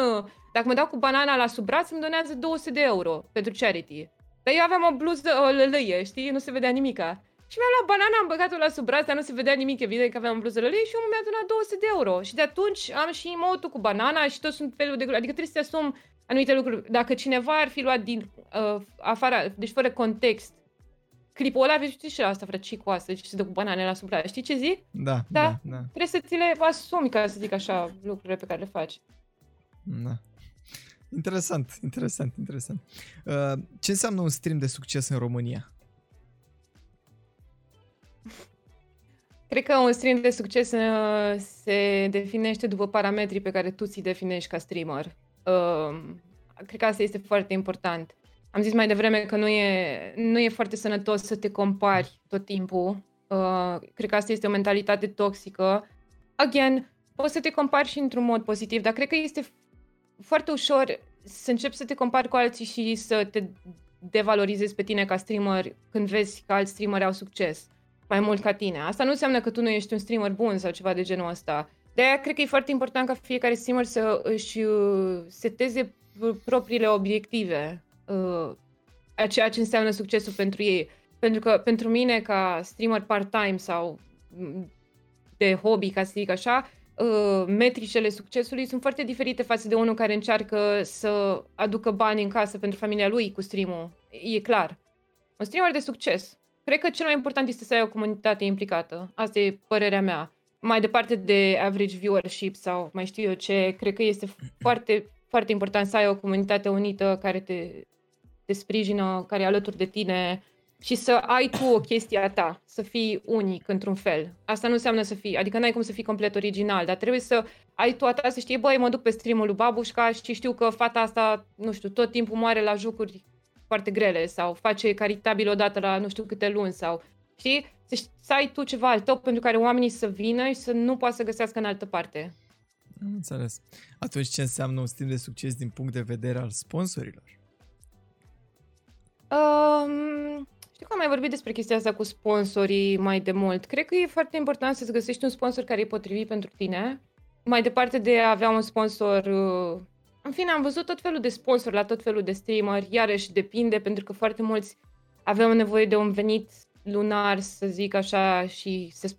dacă mă dau cu banana la sub braț, îmi donează 200 de euro pentru charity. Dar eu aveam o bluză, o lălăie, știi, nu se vedea nimica. Și mi-am luat banana, am băgat-o la sub braț, dar nu se vedea nimic, evident că aveam o bluză lălăie și eu mi-a donat 200 de euro. Și de atunci am și emotul cu banana și tot sunt felul de... Adică trebuie să te asum anumite lucruri. Dacă cineva ar fi luat din uh, afara, deci fără context, clipul ăla, vezi, știi și asta, frate, cu asta, și se dă cu banane la supra. Știi ce zic? Da, da, da, da. Trebuie să ți le asumi, ca să zic așa, lucrurile pe care le faci. Da. Interesant, interesant, interesant. Uh, ce înseamnă un stream de succes în România? Cred că un stream de succes uh, se definește după parametrii pe care tu ți definești ca streamer. Uh, cred că asta este foarte important. Am zis mai devreme că nu e, nu e foarte sănătos să te compari tot timpul. Uh, cred că asta este o mentalitate toxică. Again, poți să te compari și într-un mod pozitiv, dar cred că este foarte ușor să începi să te compari cu alții și să te devalorizezi pe tine ca streamer când vezi că alți streameri au succes mai mult ca tine. Asta nu înseamnă că tu nu ești un streamer bun sau ceva de genul ăsta. De aia cred că e foarte important ca fiecare streamer să își uh, seteze propriile obiective uh, a ceea ce înseamnă succesul pentru ei. Pentru că pentru mine, ca streamer part-time sau de hobby, ca să zic așa, uh, metricele succesului sunt foarte diferite față de unul care încearcă să aducă bani în casă pentru familia lui cu streamul. E clar. Un streamer de succes. Cred că cel mai important este să ai o comunitate implicată. Asta e părerea mea mai departe de average viewership sau mai știu eu ce, cred că este foarte, foarte important să ai o comunitate unită care te, te sprijină, care e alături de tine și să ai tu o chestie a ta, să fii unic într-un fel. Asta nu înseamnă să fii, adică n-ai cum să fii complet original, dar trebuie să ai tu a ta, să știi, băi, mă duc pe streamul lui Babușca și știu că fata asta, nu știu, tot timpul moare la jocuri foarte grele sau face caritabil odată la nu știu câte luni sau, știi? să, să ai tu ceva al tău pentru care oamenii să vină și să nu poată să găsească în altă parte. Am înțeles. Atunci ce înseamnă un stil de succes din punct de vedere al sponsorilor? Um, știu că am mai vorbit despre chestia asta cu sponsorii mai de mult. Cred că e foarte important să-ți găsești un sponsor care e potrivit pentru tine. Mai departe de a avea un sponsor... Uh, în fine, am văzut tot felul de sponsori la tot felul de streamer. Iarăși depinde, pentru că foarte mulți aveau nevoie de un venit lunar, să zic așa, și se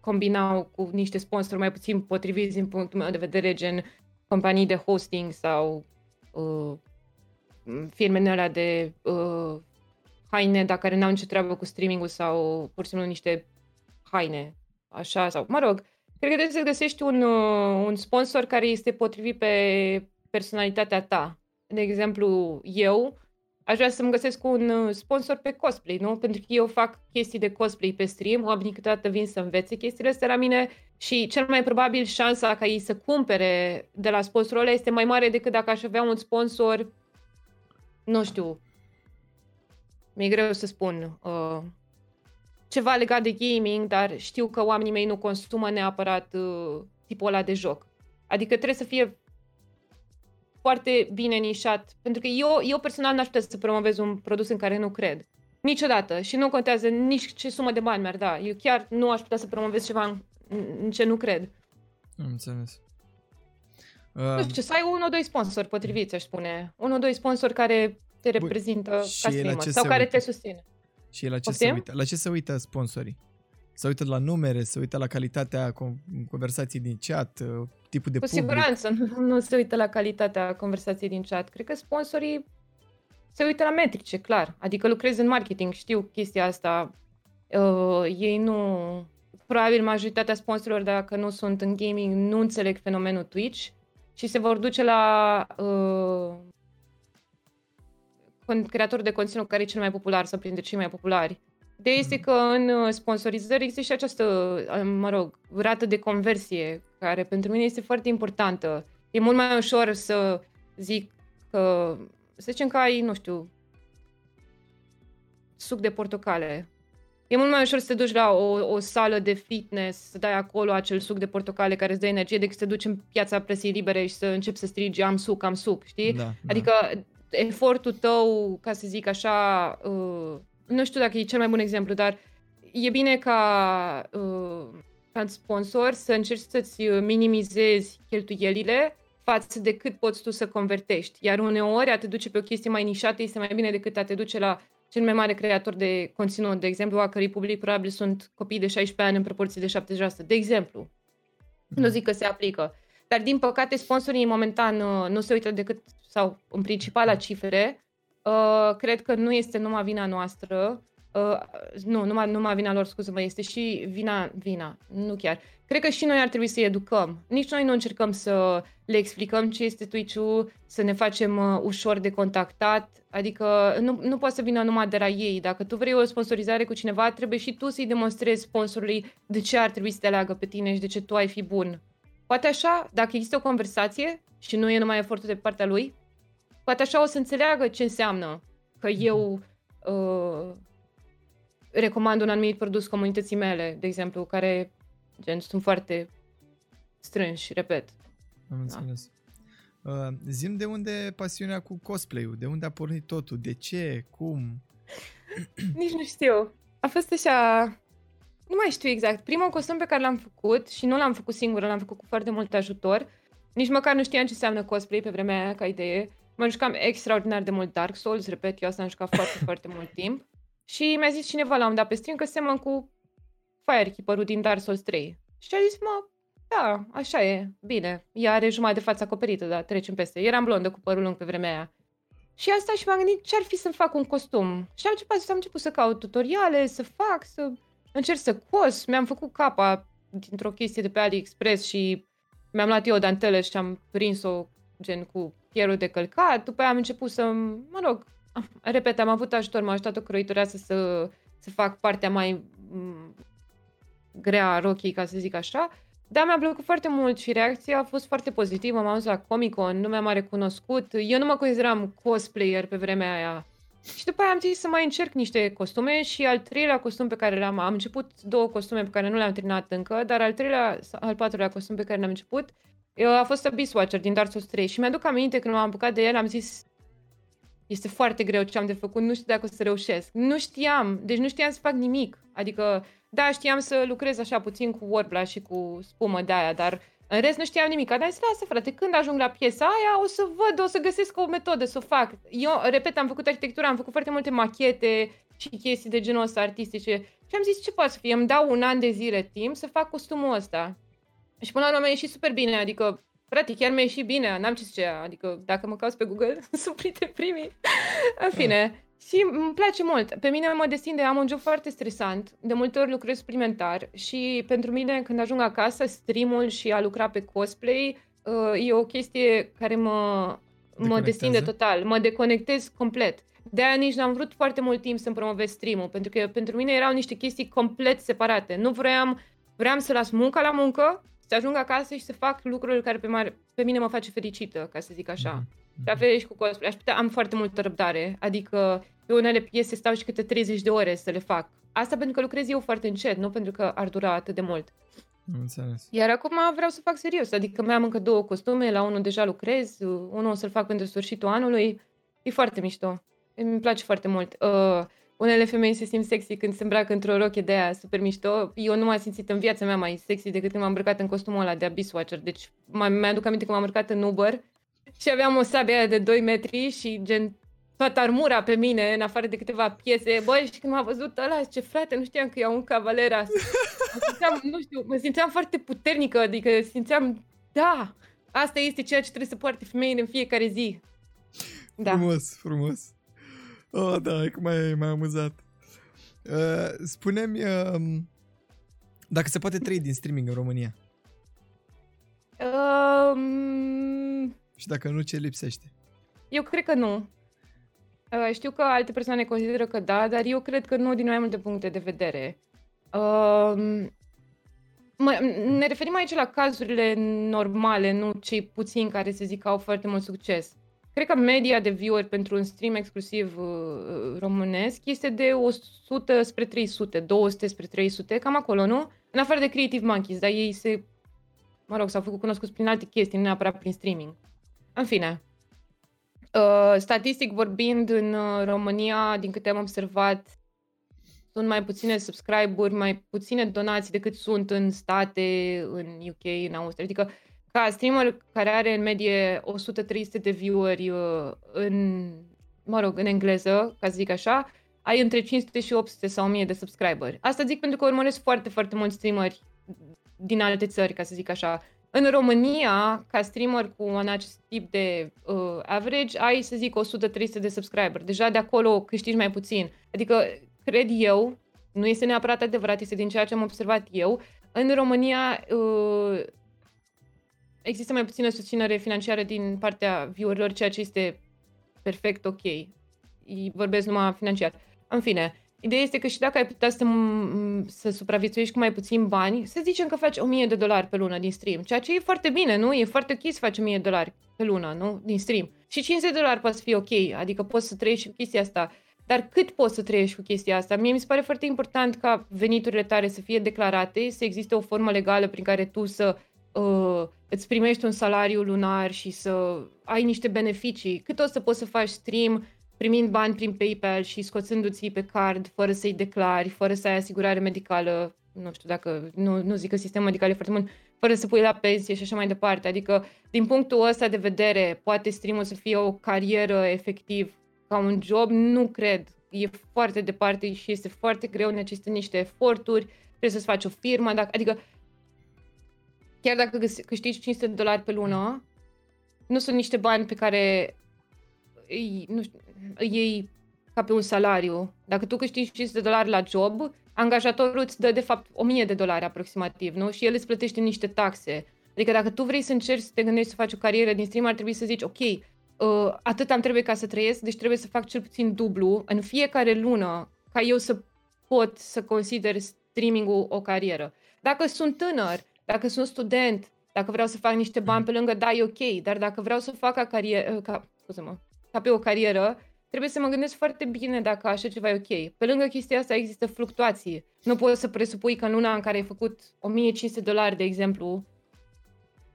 combinau cu niște sponsori mai puțin potriviți din punctul meu de vedere, gen companii de hosting sau uh, firmele alea de uh, haine, dar care n-au nicio treabă cu streaming-ul sau pur și simplu niște haine, așa, sau, mă rog, cred că trebuie să găsești un, uh, un sponsor care este potrivit pe personalitatea ta. De exemplu, eu aș vrea să-mi găsesc un uh, sponsor pe cosplay, nu? Pentru că eu fac chestii de cosplay pe stream, oamenii câteodată vin să învețe chestiile astea la mine și cel mai probabil șansa ca ei să cumpere de la sponsorul ăla este mai mare decât dacă aș avea un sponsor, nu știu, mi-e greu să spun, uh, ceva legat de gaming, dar știu că oamenii mei nu consumă neapărat uh, tipul ăla de joc. Adică trebuie să fie foarte bine nișat, pentru că eu, eu personal n-aș putea să promovez un produs în care nu cred. Niciodată. Și nu contează nici ce sumă de bani mi-ar da. Eu chiar nu aș putea să promovez ceva în, în ce nu cred. Am înțeles. Uh, nu știu, să ai unul, doi sponsori potriviți, aș spune. Unul, doi sponsori care te reprezintă Bun, ca streamer sau care uită? te susține. Și la ce se uită? La ce se uită sponsorii? Se uită la numere, se uită la calitatea conversației din chat, uh, tipul de Cu public. siguranță nu, nu se uită la calitatea conversației din chat. Cred că sponsorii se uită la metrice, clar. Adică lucrez în marketing, știu chestia asta. Uh, ei nu... Probabil majoritatea sponsorilor, dacă nu sunt în gaming, nu înțeleg fenomenul Twitch și se vor duce la uh, creator de conținut care e cel mai popular sau printre cei mai populari. De este mm. că în uh, sponsorizări există și această, uh, mă rog, rată de conversie, care pentru mine este foarte importantă. E mult mai ușor să zic că, să zicem că ai, nu știu, suc de portocale. E mult mai ușor să te duci la o, o sală de fitness, să dai acolo acel suc de portocale care îți dă energie, decât să te duci în piața presei libere și să începi să strigi am suc, am suc, știi? Da, adică da. efortul tău, ca să zic așa, uh, nu știu dacă e cel mai bun exemplu, dar e bine ca, uh, ca sponsor să încerci să-ți minimizezi cheltuielile față de cât poți tu să convertești. Iar uneori a te duce pe o chestie mai nișată este mai bine decât a te duce la cel mai mare creator de conținut, de exemplu, a cărui public probabil sunt copii de 16 ani în proporție de 70%. De exemplu. Mm. Nu zic că se aplică. Dar, din păcate, sponsorii momentan uh, nu se uită decât, sau în principal, la cifre. Uh, cred că nu este numai vina noastră. Uh, nu, numai, numai vina lor, scuză-mă, este și vina, vina, nu chiar. Cred că și noi ar trebui să-i educăm. Nici noi nu încercăm să le explicăm ce este Twitch-ul, să ne facem uh, ușor de contactat, adică nu, nu poate să vină numai de la ei. Dacă tu vrei o sponsorizare cu cineva, trebuie și tu să-i demonstrezi sponsorului de ce ar trebui să te aleagă pe tine și de ce tu ai fi bun. Poate așa, dacă există o conversație și nu e numai efortul de partea lui, poate așa o să înțeleagă ce înseamnă că eu uh, recomand un anumit produs comunității mele, de exemplu, care gen, sunt foarte strânși, repet. Am înțeles. Da. Uh, zim de unde pasiunea cu cosplay-ul, de unde a pornit totul, de ce, cum? Nici nu știu. A fost așa... Nu mai știu exact. Primul costum pe care l-am făcut, și nu l-am făcut singură, l-am făcut cu foarte mult ajutor, nici măcar nu știam ce înseamnă cosplay pe vremea aia, ca idee. Mă jucam extraordinar de mult Dark Souls, repet, eu asta am jucat foarte, foarte mult timp. Și mi-a zis cineva la un dat pe stream că semăn cu Firekeeper-ul din Dark Souls 3. Și a zis, mă, da, așa e, bine. Ea are jumătate de față acoperită, dar trecem peste. Eram blondă cu părul lung pe vremea aia. Și asta și m-am gândit ce ar fi să-mi fac un costum. Și am început, am început să caut tutoriale, să fac, să încerc să cos. Mi-am făcut capa dintr-o chestie de pe AliExpress și mi-am luat eu o dantelă și am prins-o gen cu pierul de călcat. După aia am început să, mă rog, repet, am avut ajutor, m-a ajutat o croitoreasă să, să fac partea mai grea a rochii, ca să zic așa. Da, mi-a plăcut foarte mult și reacția a fost foarte pozitivă. M-am dus la Comic-Con, lumea m-a recunoscut. Eu nu mă consideram cosplayer pe vremea aia. Și după aia am zis să mai încerc niște costume și al treilea costum pe care l-am, am început două costume pe care nu le-am terminat încă, dar al treilea, al patrulea costum pe care l-am început a fost Beast Watcher din Dark Souls 3 și mi-aduc aminte când m-am apucat de el, am zis este foarte greu ce am de făcut, nu știu dacă o să reușesc. Nu știam, deci nu știam să fac nimic. Adică da, știam să lucrez așa puțin cu Wordblash și cu spumă de aia, dar în rest nu știam nimic. Dar zis, lasă frate, când ajung la piesa aia o să văd, o să găsesc o metodă să o fac. Eu, repet, am făcut arhitectură, am făcut foarte multe machete și chestii de genul ăsta artistice. Și am zis, ce poate să fie? Îmi dau un an de zile timp să fac costumul ăsta. Și până la urmă mi-a ieșit super bine, adică Frate, chiar mi-a ieșit bine, n-am ce zice, adică dacă mă cauți pe Google, sunt printre primii. În fine, și îmi place mult. Pe mine mă destinde, am un job foarte stresant. De multe ori lucrez suplimentar și pentru mine când ajung acasă, streamul și a lucra pe cosplay uh, e o chestie care mă, mă destinde total. Mă deconectez complet. De aia nici n-am vrut foarte mult timp să-mi promovez streamul, pentru că pentru mine erau niște chestii complet separate. Nu vreau, vreau să las munca la muncă, să ajung acasă și să fac lucrurile care pe, mare, pe mine mă face fericită, ca să zic așa. Mm-hmm. La fel și cu cosplay. Aș putea, am foarte multă răbdare, adică pe unele piese stau și câte 30 de ore să le fac. Asta pentru că lucrez eu foarte încet, nu pentru că ar dura atât de mult. Înțeles. Iar acum vreau să fac serios, adică mai am încă două costume, la unul deja lucrez, unul o să-l fac pentru sfârșitul anului. E foarte mișto. Îmi place foarte mult. Uh, unele femei se simt sexy când se îmbracă într-o roche de aia super mișto. Eu nu m-am simțit în viața mea mai sexy decât când m-am îmbrăcat în costumul ăla de Abyss Watcher. Deci mai aduc aminte că m-am îmbrăcat în Uber și aveam o sabie aia de 2 metri și gen toată armura pe mine, în afară de câteva piese. Băi, și când m-a văzut ăla, ce frate, nu știam că e un cavalera. Mă simțeam, nu știu, mă simțeam foarte puternică, adică simțeam, da, asta este ceea ce trebuie să poarte femeile în fiecare zi. Da. Frumos, frumos. Oh, da, e mai, mai amuzat. Uh, spune-mi uh, dacă se poate trăi din streaming în România. Um... Și dacă nu, ce lipsește? Eu cred că nu. Uh, știu că alte persoane consideră că da, dar eu cred că nu din mai multe puncte de vedere. Uh, mă, ne referim aici la cazurile normale, nu cei puțini care se zic că au foarte mult succes. Cred că media de viewer pentru un stream exclusiv uh, românesc este de 100 spre 300, 200 spre 300, cam acolo, nu? În afară de Creative Monkeys, dar ei se, mă rog, s-au făcut cunoscuți prin alte chestii, nu neapărat prin streaming. În fine, Uh, statistic vorbind, în uh, România, din câte am observat, sunt mai puține subscribe-uri, mai puține donații decât sunt în state, în UK, în Austria. Adică, ca streamer care are în medie 100-300 de view-uri uh, în, mă rog, în engleză, ca să zic așa, ai între 500 și 800 sau 1000 de subscriberi. Asta zic pentru că urmăresc foarte, foarte mulți streameri din alte țări, ca să zic așa. În România, ca streamer cu un acest tip de uh, average, ai, să zic, 100-300 de subscriber. Deja de acolo câștigi mai puțin. Adică, cred eu, nu este neapărat adevărat, este din ceea ce am observat eu, în România uh, există mai puțină susținere financiară din partea viewerilor, ceea ce este perfect ok. Vorbesc numai financiar. În fine, Ideea este că și dacă ai putea să, să supraviețuiești cu mai puțin bani, să zicem că faci 1000 de dolari pe lună din stream, ceea ce e foarte bine, nu? E foarte ok să faci 1000 de dolari pe lună, nu? Din stream. Și 50 de dolari poate fi ok, adică poți să trăiești cu chestia asta. Dar cât poți să trăiești cu chestia asta? Mie mi se pare foarte important ca veniturile tale să fie declarate, să existe o formă legală prin care tu să uh, îți primești un salariu lunar și să ai niște beneficii. Cât o să poți să faci stream, primind bani prin PayPal și scoțându-ți pe card fără să-i declari, fără să ai asigurare medicală, nu știu dacă, nu, nu zic că sistemul medical e foarte bun, fără să pui la pensie și așa mai departe. Adică, din punctul ăsta de vedere, poate stream să fie o carieră efectiv ca un job? Nu cred. E foarte departe și este foarte greu, necesită niște eforturi, trebuie să-ți faci o firmă, dacă, adică chiar dacă câștigi 500 de dolari pe lună, nu sunt niște bani pe care îi, nu știu, îi iei ca pe un salariu. Dacă tu câștigi 500 de dolari la job, angajatorul îți dă de fapt 1000 de dolari aproximativ, nu? Și el îți plătește niște taxe. Adică dacă tu vrei să încerci să te gândești să faci o carieră din stream, ar trebui să zici, ok, uh, atât am trebuie ca să trăiesc, deci trebuie să fac cel puțin dublu în fiecare lună ca eu să pot să consider streaming-ul o carieră. Dacă sunt tânăr, dacă sunt student, dacă vreau să fac niște bani pe lângă, da, e ok, dar dacă vreau să fac ca carieră, ca, scuze-mă, ca pe o carieră, trebuie să mă gândesc foarte bine dacă așa ceva e ok. Pe lângă chestia asta există fluctuații. Nu poți să presupui că în luna în care ai făcut 1500 dolari, de exemplu,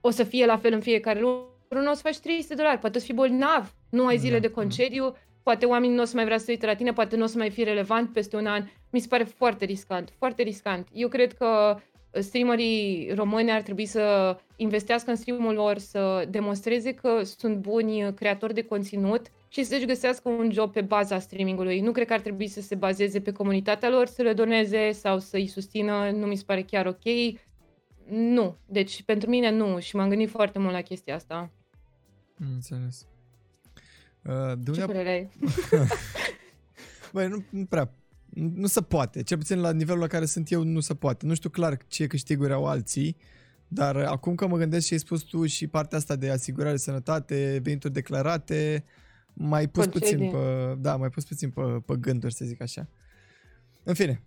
o să fie la fel în fiecare lună, nu o să faci 300 dolari, poate o să fii bolnav, nu ai zile da. de concediu, poate oamenii nu o să mai vrea să uite la tine, poate nu o să mai fii relevant peste un an. Mi se pare foarte riscant, foarte riscant. Eu cred că streamerii români ar trebui să investească în streamul lor, să demonstreze că sunt buni creatori de conținut și să-și găsească un job pe baza streamingului. Nu cred că ar trebui să se bazeze pe comunitatea lor, să le doneze sau să-i susțină. Nu mi se pare chiar ok. Nu. Deci, pentru mine nu. Și m-am gândit foarte mult la chestia asta. Înțeles. Uh, de Ce părere ai? Băi, nu, nu prea nu se poate. Cel puțin la nivelul la care sunt eu nu se poate. Nu știu clar ce câștiguri au alții, dar acum că mă gândesc și ai spus tu și partea asta de asigurare sănătate, venituri declarate, mai pus Concedii. puțin pe, da, mai pus puțin pe, pe gânduri, să zic așa. În fine,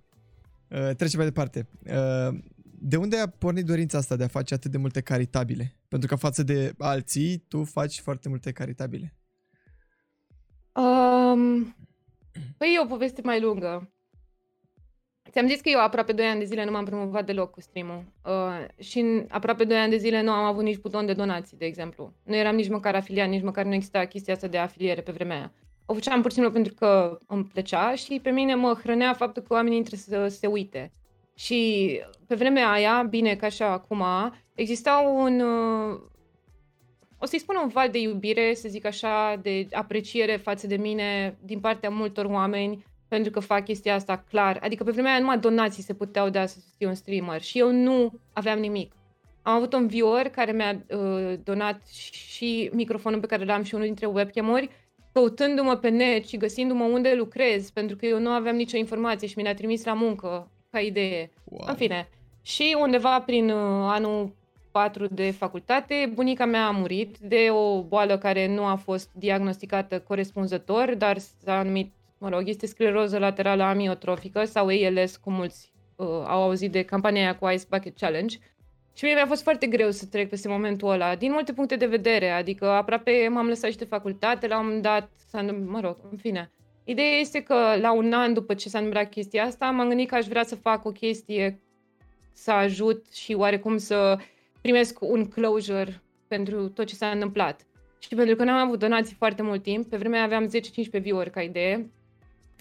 uh, trecem mai departe. Uh, de unde a pornit dorința asta de a face atât de multe caritabile? Pentru că față de alții, tu faci foarte multe caritabile. Um, păi e o poveste mai lungă. Ți-am zis că eu aproape 2 ani de zile nu m-am promovat deloc cu stream-ul uh, și în aproape 2 ani de zile nu am avut nici buton de donații, de exemplu. Nu eram nici măcar afiliat, nici măcar nu exista chestia asta de afiliere pe vremea aia. O făceam pur și simplu pentru că îmi plăcea și pe mine mă hrănea faptul că oamenii trebuie să se uite. Și pe vremea aia, bine ca așa acum, exista un, uh, o să-i spun un val de iubire, să zic așa, de apreciere față de mine din partea multor oameni pentru că fac chestia asta clar. Adică pe vremea aia numai donații se puteau da să fie un streamer și eu nu aveam nimic. Am avut un viewer care mi-a uh, donat și microfonul pe care l-am și unul dintre webcam-uri, căutându-mă pe net și găsindu-mă unde lucrez, pentru că eu nu aveam nicio informație și mi le-a trimis la muncă ca idee. Wow. În fine. Și undeva prin uh, anul 4 de facultate, bunica mea a murit de o boală care nu a fost diagnosticată corespunzător, dar s-a numit mă rog, este scleroză laterală amiotrofică sau ALS, cum mulți uh, au auzit de campania aia cu Ice Bucket Challenge. Și mie mi-a fost foarte greu să trec peste momentul ăla, din multe puncte de vedere, adică aproape m-am lăsat și de facultate, la un dat, mă rog, în fine. Ideea este că la un an după ce s-a întâmplat chestia asta, m-am gândit că aș vrea să fac o chestie să ajut și oarecum să primesc un closure pentru tot ce s-a întâmplat. Și pentru că n-am avut donații foarte mult timp, pe vremea aveam 10-15 view-uri ca idee,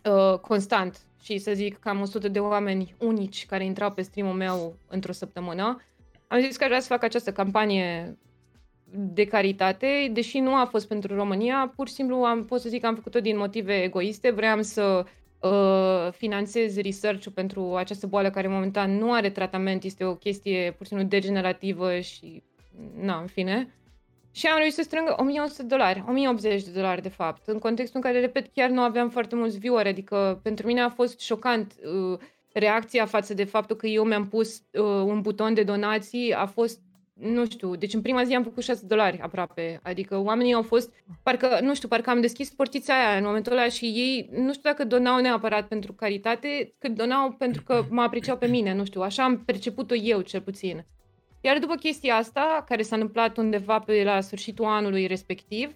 uh, constant și să zic cam 100 de oameni unici care intrau pe stream-ul meu într-o săptămână, am zis că aș vrea să fac această campanie de caritate, deși nu a fost pentru România, pur și simplu am, pot să zic că am făcut-o din motive egoiste, vreau să uh, finanțez research-ul pentru această boală care momentan nu are tratament, este o chestie pur și simplu degenerativă și, na, în fine. Și am reușit să strâng 1100 de dolari, 1080 de dolari de fapt, în contextul în care, repet, chiar nu aveam foarte mulți viewer, adică pentru mine a fost șocant uh, reacția față de faptul că eu mi-am pus uh, un buton de donații, a fost nu știu, deci în prima zi am făcut 6 dolari aproape, adică oamenii au fost, parcă, nu știu, parcă am deschis portița aia în momentul ăla și ei, nu știu dacă donau neapărat pentru caritate, cât donau pentru că mă apreciau pe mine, nu știu, așa am perceput-o eu cel puțin. Iar după chestia asta, care s-a întâmplat undeva pe la sfârșitul anului respectiv,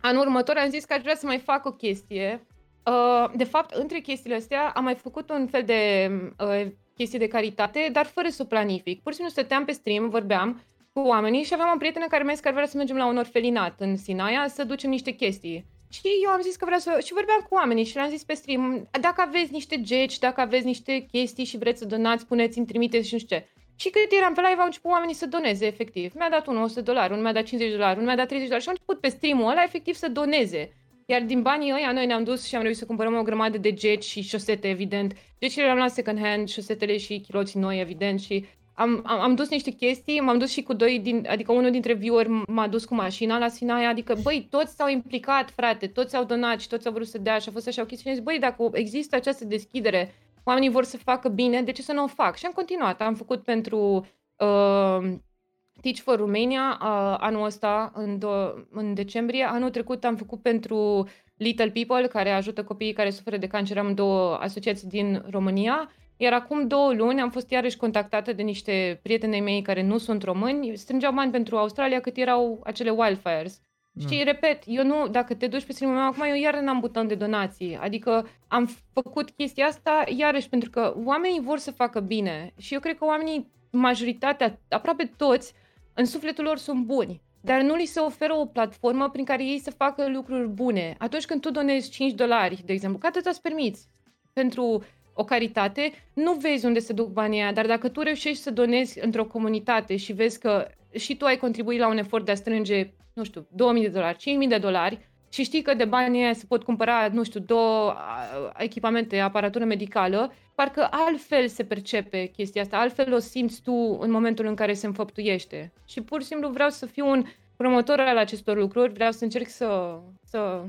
anul următor am zis că aș vrea să mai fac o chestie. Uh, de fapt, între chestiile astea am mai făcut un fel de uh, chestie de caritate, dar fără să o planific. Pur și simplu stăteam pe stream, vorbeam cu oamenii și aveam o prietenă care mi-a zis că ar vrea să mergem la un orfelinat în Sinaia să ducem niște chestii. Și eu am zis că vreau să... Și vorbeam cu oamenii și le-am zis pe stream, dacă aveți niște geci, dacă aveți niște chestii și vreți să donați, spuneți-mi, trimiteți și nu știu ce. Și cât eram pe live, au început oamenii să doneze, efectiv. Mi-a dat unul 100 dolari, unul mi-a dat 50 dolari, unul mi-a dat 30 dolari și au început pe stream-ul ăla, efectiv, să doneze. Iar din banii ăia, noi ne-am dus și am reușit să cumpărăm o grămadă de geci și șosete, evident. Gecile le-am luat second hand, șosetele și chiloții noi, evident, și am, am, am dus niște chestii, m-am dus și cu doi, din, adică unul dintre viewer m-a dus cu mașina la Sinaia, adică, băi, toți s-au implicat, frate, toți au donat și toți au vrut să dea și a fost așa o chestie. Și zis, băi, dacă există această deschidere, oamenii vor să facă bine, de ce să nu o fac? Și am continuat, am făcut pentru uh, Teach for Romania uh, anul ăsta, în, do- în decembrie. Anul trecut am făcut pentru Little People, care ajută copiii care suferă de cancer. Am două asociații din România. Iar acum două luni am fost iarăși contactată de niște prietenei mei care nu sunt români, strângeau bani pentru Australia cât erau acele wildfires. Mm. Și repet, eu nu, dacă te duci pe stream meu acum, eu iar n-am buton de donații. Adică am făcut chestia asta iarăși pentru că oamenii vor să facă bine. Și eu cred că oamenii, majoritatea, aproape toți, în sufletul lor sunt buni. Dar nu li se oferă o platformă prin care ei să facă lucruri bune. Atunci când tu donezi 5 dolari, de exemplu, că atât îți permiți pentru o caritate, nu vezi unde se duc banii aia, dar dacă tu reușești să donezi într-o comunitate și vezi că și tu ai contribuit la un efort de a strânge, nu știu, 2000 de dolari, 5000 de dolari și știi că de banii aia se pot cumpăra, nu știu, două echipamente, aparatură medicală, parcă altfel se percepe chestia asta, altfel o simți tu în momentul în care se înfăptuiește. Și pur și simplu vreau să fiu un promotor al acestor lucruri, vreau să încerc să, să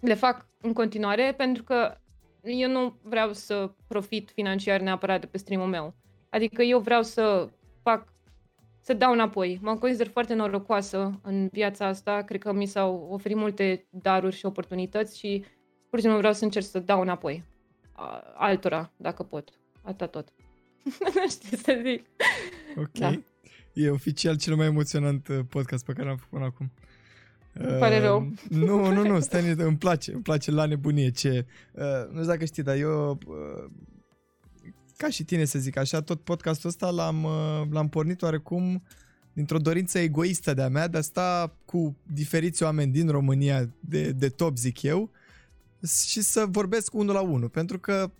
le fac în continuare, pentru că eu nu vreau să profit financiar neapărat de pe stream-ul meu. Adică eu vreau să fac, să dau înapoi. Mă consider foarte norocoasă în viața asta. Cred că mi s-au oferit multe daruri și oportunități și pur și simplu vreau să încerc să dau înapoi altora, dacă pot. Atât tot. nu știu să zic. Ok. Da. E oficial cel mai emoționant uh, podcast pe care l-am făcut până acum. Îmi pare uh, rău. Nu, nu, nu, stai, îmi place, îmi place la nebunie ce... Uh, nu știu dacă știi, dar eu uh, ca și tine să zic așa, tot podcastul ăsta l-am, uh, l-am pornit oarecum dintr-o dorință egoistă de-a mea de a sta cu diferiți oameni din România de, de top, zic eu, și să vorbesc unul la unul, pentru că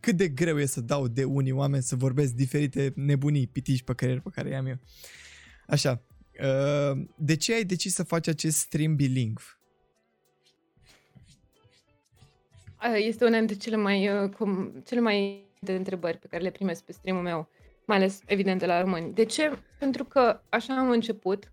cât de greu e să dau de unii oameni să vorbesc diferite nebunii, pitici pe care, pe care i-am eu. Așa, uh, de ce ai decis să faci acest stream bilingv? Este una dintre cele mai, uh, cum, cele mai de întrebări pe care le primesc pe streamul meu, mai ales, evident, de la români. De ce? Pentru că așa am început,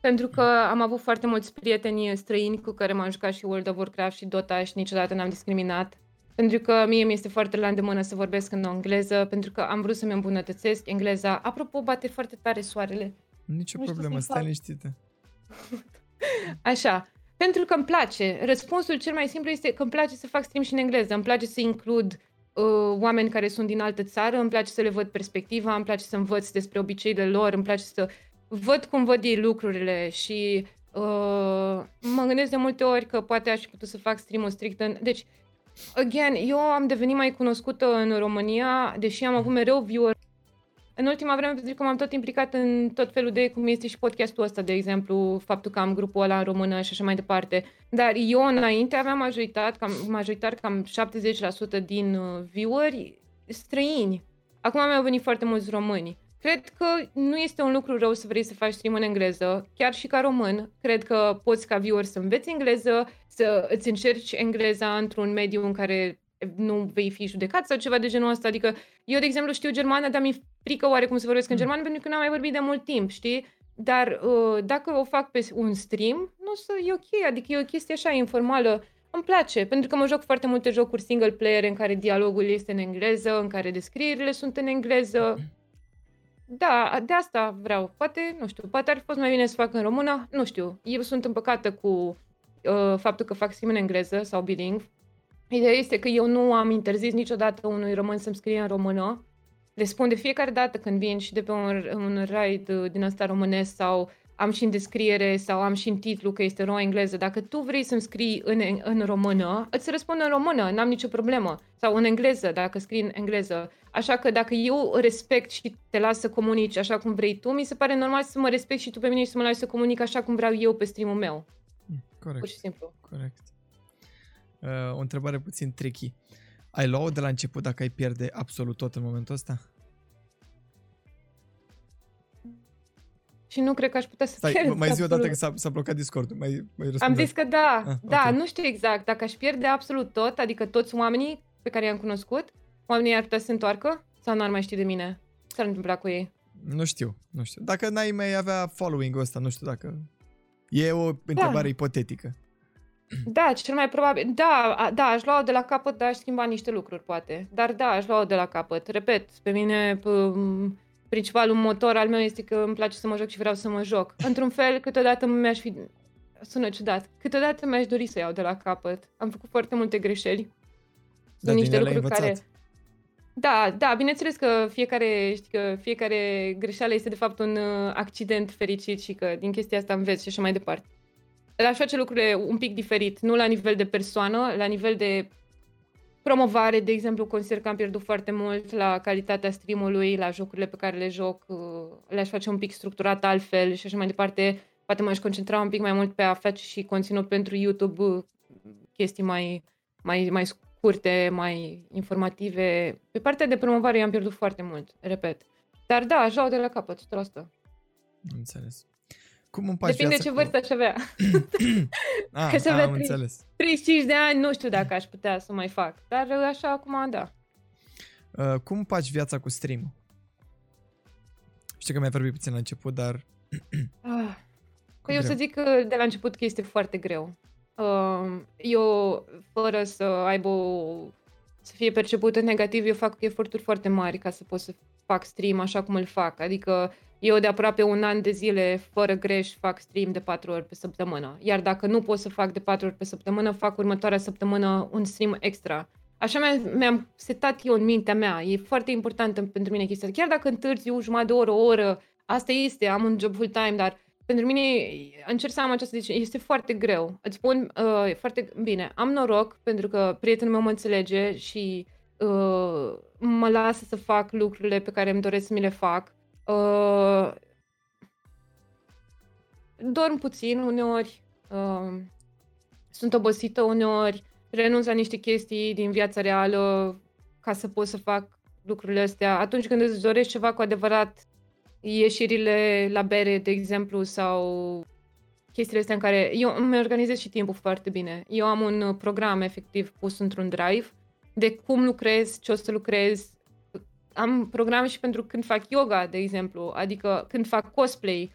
pentru că am avut foarte mulți prieteni străini cu care m-am jucat și World of Warcraft și Dota și niciodată n-am discriminat. Pentru că mie mi este foarte la îndemână să vorbesc în engleză, pentru că am vrut să-mi îmbunătățesc engleza. Apropo, bate foarte tare soarele. Nicio nu problemă, stai liniștită. Așa. Pentru că îmi place. Răspunsul cel mai simplu este că îmi place să fac stream și în engleză. Îmi place să includ uh, oameni care sunt din altă țară, îmi place să le văd perspectiva, îmi place să învăț despre obiceiile lor, îmi place să văd cum văd ei lucrurile și uh, mă gândesc de multe ori că poate aș fi putut să fac stream-ul strict în... Deci, again, eu am devenit mai cunoscută în România, deși am avut mereu viewer în ultima vreme, pentru că m-am tot implicat în tot felul de, cum este și podcastul ăsta, de exemplu, faptul că am grupul ăla în română și așa mai departe. Dar eu înainte aveam majoritate, cam, majoritar cam 70% din uh, vieweri străini. Acum mi-au venit foarte mulți români. Cred că nu este un lucru rău să vrei să faci stream în engleză, chiar și ca român. Cred că poți ca viewer să înveți engleză, să îți încerci engleza într-un mediu în care nu vei fi judecat sau ceva de genul ăsta. Adică eu, de exemplu, știu germană, dar mi-e frică oarecum să vorbesc mm. în germană pentru că n-am mai vorbit de mult timp, știi? Dar uh, dacă o fac pe un stream, nu o să e ok, adică e o chestie așa informală. Îmi place, pentru că mă joc foarte multe jocuri single player în care dialogul este în engleză, în care descrierile sunt în engleză. Da, de asta vreau. Poate, nu știu, poate ar fi fost mai bine să fac în română, nu știu. Eu sunt împăcată cu uh, faptul că fac stream în engleză sau bilingv. Ideea este că eu nu am interzis niciodată unui român să-mi scrie în română. Le spun de fiecare dată când vin și de pe un, un ride din asta românesc sau am și în descriere sau am și în titlu că este roa engleză. Dacă tu vrei să-mi scrii în, în română, îți răspund în română, n-am nicio problemă. Sau în engleză, dacă scrii în engleză. Așa că dacă eu respect și te las să comunici așa cum vrei tu, mi se pare normal să mă respect și tu pe mine și să mă lași să comunic așa cum vreau eu pe stream-ul meu. Corect. Pur și simplu. Corect. Uh, o întrebare puțin tricky. Ai luat de la început dacă ai pierde absolut tot în momentul ăsta? Și nu cred că aș putea să Stai, pierd. Mai zi o dată că s-a, s-a blocat Discord. Mai, mai Am zis că da. Ah, da, okay. nu știu exact. Dacă aș pierde absolut tot, adică toți oamenii pe care i-am cunoscut, oamenii ar putea să se întoarcă? Sau nu ar mai ști de mine? Ce s-ar întâmpla cu ei? Nu știu, nu știu. Dacă n-ai mai avea following-ul ăsta, nu știu dacă... E o întrebare da. ipotetică. Da, cel mai probabil. Da, da, aș lua-o de la capăt, dar aș schimba niște lucruri, poate. Dar da, aș lua-o de la capăt. Repet, pe mine principalul motor al meu este că îmi place să mă joc și vreau să mă joc. Într-un fel, câteodată mi-aș fi... Sună ciudat. Câteodată mi-aș dori să iau de la capăt. Am făcut foarte multe greșeli. Sunt niște lucruri care... Da, da, bineînțeles că fiecare, știi că fiecare greșeală este de fapt un uh, accident fericit și că din chestia asta înveți și așa mai departe aș face lucrurile un pic diferit, nu la nivel de persoană, la nivel de promovare, de exemplu, consider că am pierdut foarte mult la calitatea streamului, la jocurile pe care le joc, uh, le-aș face un pic structurat altfel și așa mai departe. Poate m-aș concentra un pic mai mult pe a face și conținut pentru YouTube, uh, chestii mai, mai, mai scurte, mai informative. Pe partea de promovare i-am pierdut foarte mult, repet. Dar da, aș de la capăt, 100%. Înțeles. Cum împaci Depinde ce vârstă aș avea. ah, că să avea 30, înțeles. 35 de ani, nu știu dacă aș putea să mai fac. Dar așa acum, da. Uh, cum împaci viața cu stream Știu că mi-ai vorbit puțin la început, dar... ah. eu greu. să zic că de la început că este foarte greu. Uh, eu, fără să aibă o, să fie percepută negativ, eu fac eforturi foarte mari ca să pot să fac stream așa cum îl fac. Adică eu de aproape un an de zile, fără greș, fac stream de 4 ori pe săptămână. Iar dacă nu pot să fac de 4 ori pe săptămână, fac următoarea săptămână un stream extra. Așa mi-am setat eu în mintea mea. E foarte importantă pentru mine chestia. Chiar dacă întârzi o jumătate de oră, o oră, asta este, am un job full-time, dar pentru mine încerc să am această decizie. Este foarte greu. Îți spun uh, foarte bine. Am noroc pentru că prietenul meu mă înțelege și uh, mă lasă să fac lucrurile pe care îmi doresc să mi le fac. Uh, dorm puțin uneori, uh, sunt obosită uneori, renunț la niște chestii din viața reală ca să pot să fac lucrurile astea. Atunci când îți dorești ceva cu adevărat, ieșirile la bere, de exemplu, sau chestiile astea în care eu îmi organizez și timpul foarte bine. Eu am un program efectiv pus într-un drive de cum lucrez, ce o să lucrez. Am programe și pentru când fac yoga, de exemplu, adică când fac cosplay.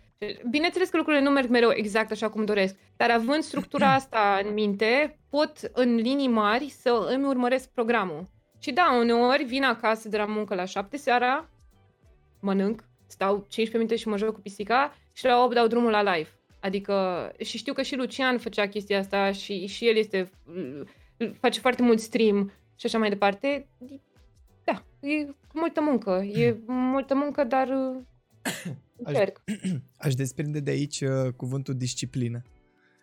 Bineînțeles că lucrurile nu merg mereu exact așa cum doresc, dar având structura asta în minte, pot în linii mari să îmi urmăresc programul. Și da, uneori vin acasă de la muncă la 7 seara, mănânc, stau 15 minute și mă joc cu pisica și la 8 dau drumul la live. Adică, și știu că și Lucian făcea chestia asta și, și el este, face foarte mult stream și așa mai departe. Da, e multă muncă. E multă muncă, dar încerc. Aș, aș desprinde de aici uh, cuvântul disciplină.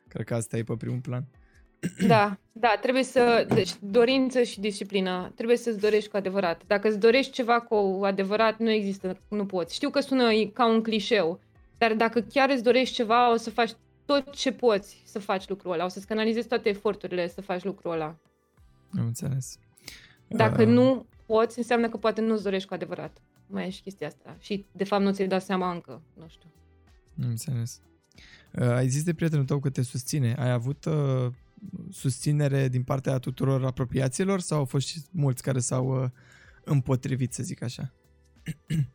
Cred că asta e pe primul plan. Da, da, trebuie să, deci dorință și disciplină, trebuie să-ți dorești cu adevărat. Dacă îți dorești ceva cu adevărat, nu există, nu poți. Știu că sună ca un clișeu, dar dacă chiar îți dorești ceva, o să faci tot ce poți să faci lucrul ăla, o să-ți canalizezi toate eforturile să faci lucrul ăla. Am înțeles. Dacă uh... nu poți, înseamnă că poate nu-ți dorești cu adevărat. Mai e și chestia asta. Și, de fapt, nu ți-ai dat seama încă, nu știu. Am înțeles. Uh, ai zis de prietenul tău că te susține. Ai avut uh, susținere din partea tuturor apropiaților sau au fost și mulți care s-au uh, împotrivit, să zic așa?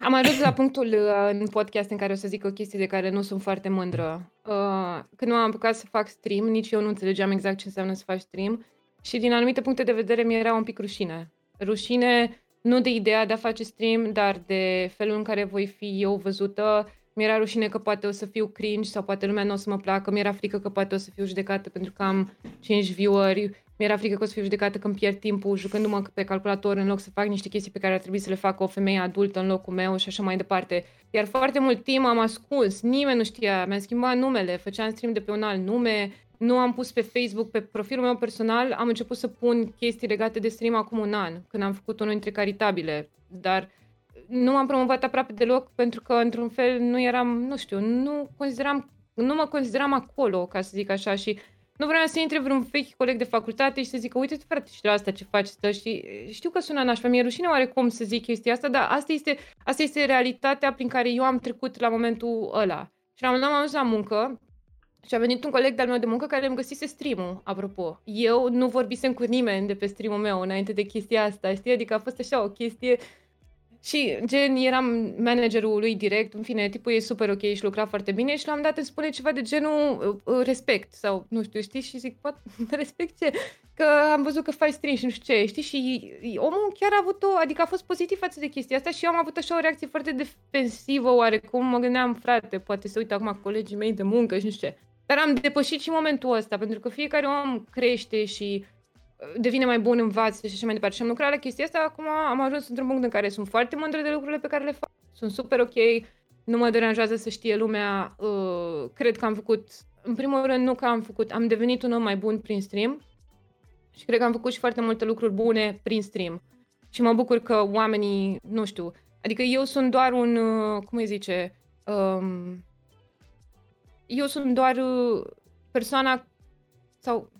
Am ajuns la punctul uh, în podcast în care o să zic o chestie de care nu sunt foarte mândră. Uh, când m-am apucat să fac stream, nici eu nu înțelegeam exact ce înseamnă să faci stream și din anumite puncte de vedere mi era un pic rușine. Rușine nu de ideea de a face stream, dar de felul în care voi fi eu văzută, mi-era rușine că poate o să fiu cringe sau poate lumea nu o să mă placă, mi-era frică că poate o să fiu judecată pentru că am 5 view-uri, mi-era frică că o să fiu judecată când pierd timpul jucându-mă pe calculator în loc să fac niște chestii pe care ar trebui să le facă o femeie adultă în locul meu și așa mai departe. Iar foarte mult timp am ascuns, nimeni nu știa, mi-am schimbat numele, făceam stream de pe un alt nume, nu am pus pe Facebook, pe profilul meu personal, am început să pun chestii legate de stream acum un an, când am făcut unul dintre caritabile, dar nu m-am promovat aproape deloc pentru că, într-un fel, nu eram, nu știu, nu consideram, nu mă consideram acolo, ca să zic așa, și nu vreau să intre vreun vechi coleg de facultate și să zică, uite frate, și la asta ce faci, stă și știu că sună nașpa, mi-e rușine oarecum să zic chestia asta, dar asta este, asta este realitatea prin care eu am trecut la momentul ăla. Și la un moment dat am ajuns la muncă și a venit un coleg de-al meu de muncă care îmi găsise stream apropo. Eu nu vorbisem cu nimeni de pe stream meu înainte de chestia asta, știi? Adică a fost așa o chestie și gen, eram managerul lui direct, în fine, tipul e super ok și lucra foarte bine și l-am dat îmi spune ceva de genul uh, uh, respect sau nu știu, știi? Și zic, poate respect ce? Că am văzut că faci stream și nu știu ce, știi? Și omul chiar a avut o, adică a fost pozitiv față de chestia asta și eu am avut așa o reacție foarte defensivă oarecum, mă gândeam, frate, poate să uită acum colegii mei de muncă și nu știu ce. Dar am depășit și momentul ăsta, pentru că fiecare om crește și devine mai bun, învață și așa mai departe. Și am lucrat la chestia asta, acum am ajuns într-un punct în care sunt foarte mândră de lucrurile pe care le fac. Sunt super ok, nu mă deranjează să știe lumea, uh, cred că am făcut, în primul rând nu că am făcut, am devenit un om mai bun prin stream și cred că am făcut și foarte multe lucruri bune prin stream. Și mă bucur că oamenii, nu știu, adică eu sunt doar un, uh, cum îi zice, um, eu sunt doar uh, persoana sau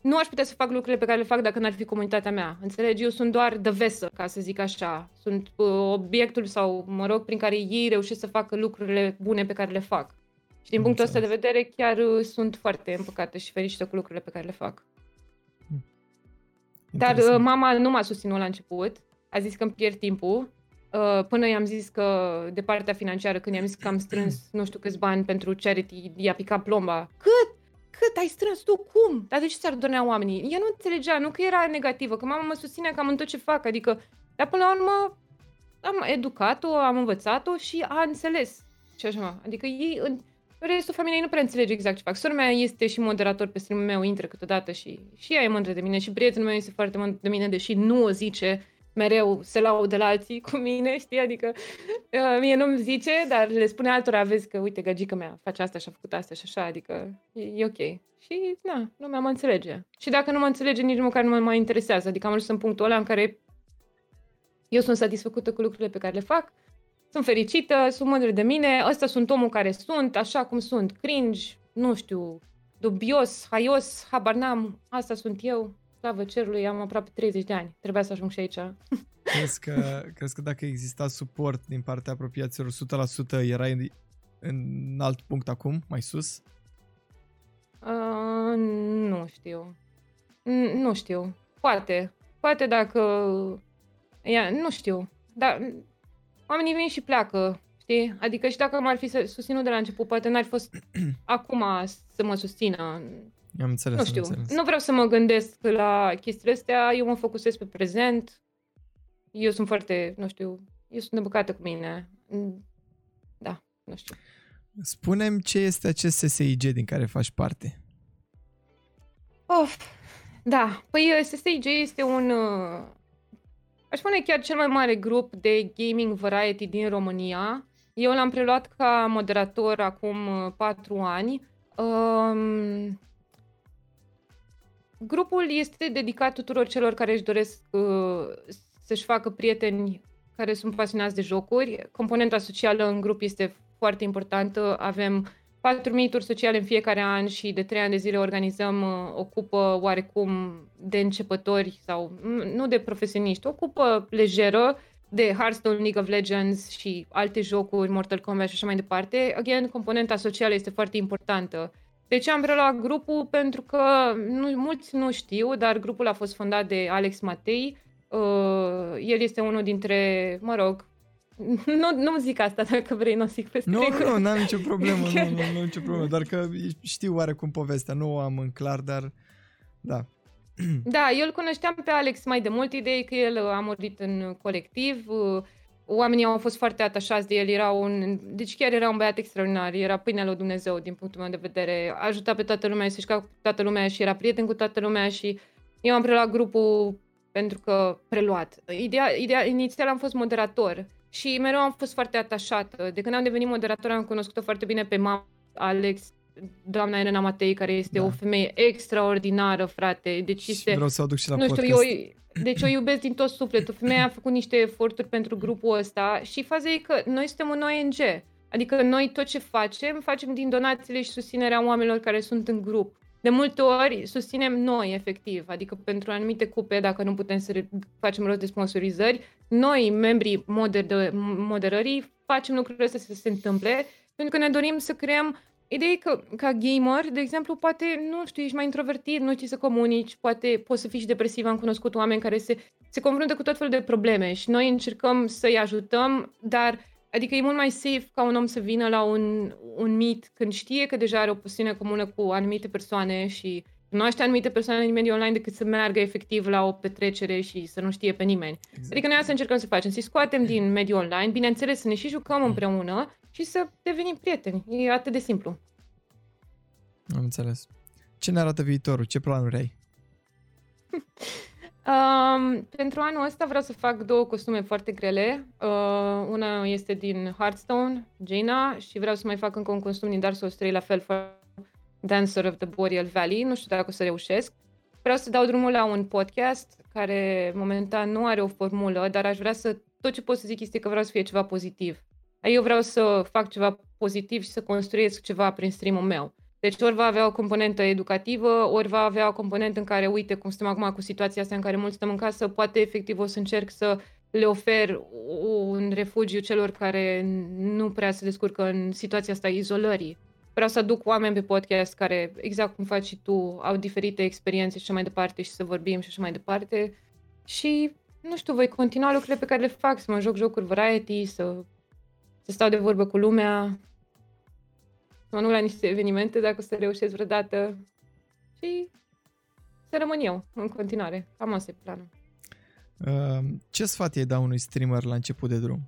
nu aș putea să fac lucrurile pe care le fac dacă n-ar fi comunitatea mea. Înțelegi? Eu sunt doar de vesă, ca să zic așa. Sunt uh, obiectul sau, mă rog, prin care ei reușesc să facă lucrurile bune pe care le fac. Și din punctul ăsta de vedere chiar uh, sunt foarte împăcată și fericită cu lucrurile pe care le fac. Hmm. Dar uh, mama nu m-a susținut la început. A zis că îmi pierd timpul. Uh, până i-am zis că de partea financiară, când i-am zis că am strâns nu știu câți bani pentru charity, i-a picat plomba. Cât? cât ai strâns tu? Cum? Dar de ce s-ar dornea oamenii? Ea nu înțelegea, nu că era negativă, că mama mă susține cam în tot ce fac, adică, dar până la urmă am educat-o, am învățat-o și a înțeles. Și așa, adică ei, în restul familiei nu prea înțelege exact ce fac. Sora mea este și moderator pe stream meu, intră câteodată și, și ea e mândră de mine și prietenul meu este foarte mândră de mine, deși nu o zice, mereu se laudă la alții cu mine, știi? Adică uh, mie nu-mi zice, dar le spune altora, vezi că, uite, gagica mea face asta și a făcut asta și așa, adică e, e ok. Și, na, lumea mă înțelege. Și dacă nu mă înțelege, nici măcar nu mă mai interesează. Adică am ajuns în punctul ăla în care eu sunt satisfăcută cu lucrurile pe care le fac, sunt fericită, sunt mândră de mine, ăsta sunt omul care sunt, așa cum sunt, cringe, nu știu, dubios, haios, habar n-am, asta sunt eu, slavă cerului, am aproape 30 de ani, trebuia să ajung și aici. Crezi că, crezi că dacă exista suport din partea apropiaților 100%, erai în alt punct acum, mai sus? Uh, nu știu. N- nu știu. Poate. Poate dacă... Ia, nu știu. Dar oamenii vin și pleacă, știi? Adică și dacă m-ar fi susținut de la început, poate n-ar fi fost acum să mă susțină. Am înțeles, nu știu. Am înțeles. Nu vreau să mă gândesc la chestiile astea. Eu mă focusez pe prezent. Eu sunt foarte, nu știu, eu sunt nebăcată cu mine. Da, nu știu. Spunem ce este acest SSIG din care faci parte. Of, da, păi SSIG este un, uh, aș spune chiar cel mai mare grup de gaming variety din România. Eu l-am preluat ca moderator acum uh, patru ani. Um, grupul este dedicat tuturor celor care își doresc uh, să-și facă prieteni care sunt pasionați de jocuri. Componenta socială în grup este foarte importantă. Avem patru meeturi sociale în fiecare an și de trei ani de zile organizăm uh, o cupă oarecum de începători sau nu de profesioniști, o cupă lejeră de Hearthstone, League of Legends și alte jocuri, Mortal Kombat și așa mai departe. Again, componenta socială este foarte importantă. De ce am preluat grupul? Pentru că nu, mulți nu știu, dar grupul a fost fondat de Alex Matei. Uh, el este unul dintre, mă rog, nu, nu zic asta dacă vrei, nu zic pe Nu, nu, n-am nicio problemă, nu, nu, nu, nicio problemă, doar că știu oarecum povestea, nu o am în clar, dar da. Da, eu îl cunoșteam pe Alex mai de mult, idei că el a murit în colectiv, oamenii au fost foarte atașați de el, era un, deci chiar era un băiat extraordinar, era pâinea lui Dumnezeu din punctul meu de vedere, ajuta pe toată lumea, se cu toată lumea și era prieten cu toată lumea și eu am preluat grupul pentru că preluat. Ideea, ideea inițial am fost moderator și mereu am fost foarte atașată. De când am devenit moderator am cunoscut-o foarte bine pe mama Alex, doamna Elena Matei, care este da. o femeie extraordinară, frate. Deci este, și vreau să o aduc și la nu podcast. știu, eu, deci o iubesc din tot sufletul. Femeia a făcut niște eforturi pentru grupul ăsta și faza e că noi suntem un ONG. Adică noi tot ce facem, facem din donațiile și susținerea oamenilor care sunt în grup. De multe ori susținem noi, efectiv, adică pentru anumite cupe, dacă nu putem să facem rost de sponsorizări, noi, membrii moder- moderării, facem lucrurile astea să se întâmple, pentru că ne dorim să creăm Ideea e că, ca gamer, de exemplu, poate, nu știu, ești mai introvertit, nu știi să comunici, poate poți să fii și depresiv. Am cunoscut oameni care se, se confruntă cu tot felul de probleme și noi încercăm să-i ajutăm, dar Adică e mult mai safe ca un om să vină la un, un meet când știe că deja are o pasiune comună cu anumite persoane și cunoaște anumite persoane din mediul online decât să meargă efectiv la o petrecere și să nu știe pe nimeni. Exact. Adică noi asta încercăm să facem, să-i scoatem din mediul online, bineînțeles să ne și jucăm mm. împreună și să devenim prieteni. E atât de simplu. Am înțeles. Ce ne arată viitorul? Ce planuri ai? Um, pentru anul ăsta vreau să fac două costume foarte grele. Uh, una este din Hearthstone, Jaina, și vreau să mai fac încă un costum din Dark Souls 3, la fel, Dancer of the Boreal Valley. Nu știu dacă o să reușesc. Vreau să dau drumul la un podcast care momentan nu are o formulă, dar aș vrea să, tot ce pot să zic este că vreau să fie ceva pozitiv. Eu vreau să fac ceva pozitiv și să construiesc ceva prin stream-ul meu. Deci ori va avea o componentă educativă, ori va avea o componentă în care, uite, cum stăm acum cu situația asta în care mulți stăm în casă, poate efectiv o să încerc să le ofer un refugiu celor care nu prea se descurcă în situația asta izolării. Vreau să aduc oameni pe podcast care, exact cum faci și tu, au diferite experiențe și așa mai departe și să vorbim și așa mai departe. Și, nu știu, voi continua lucrurile pe care le fac, să mă joc jocuri variety, să, să stau de vorbă cu lumea, mă nu la niște evenimente dacă o să reușesc vreodată și să rămân eu în continuare. Cam asta e planul. Uh, ce sfat e da unui streamer la început de drum?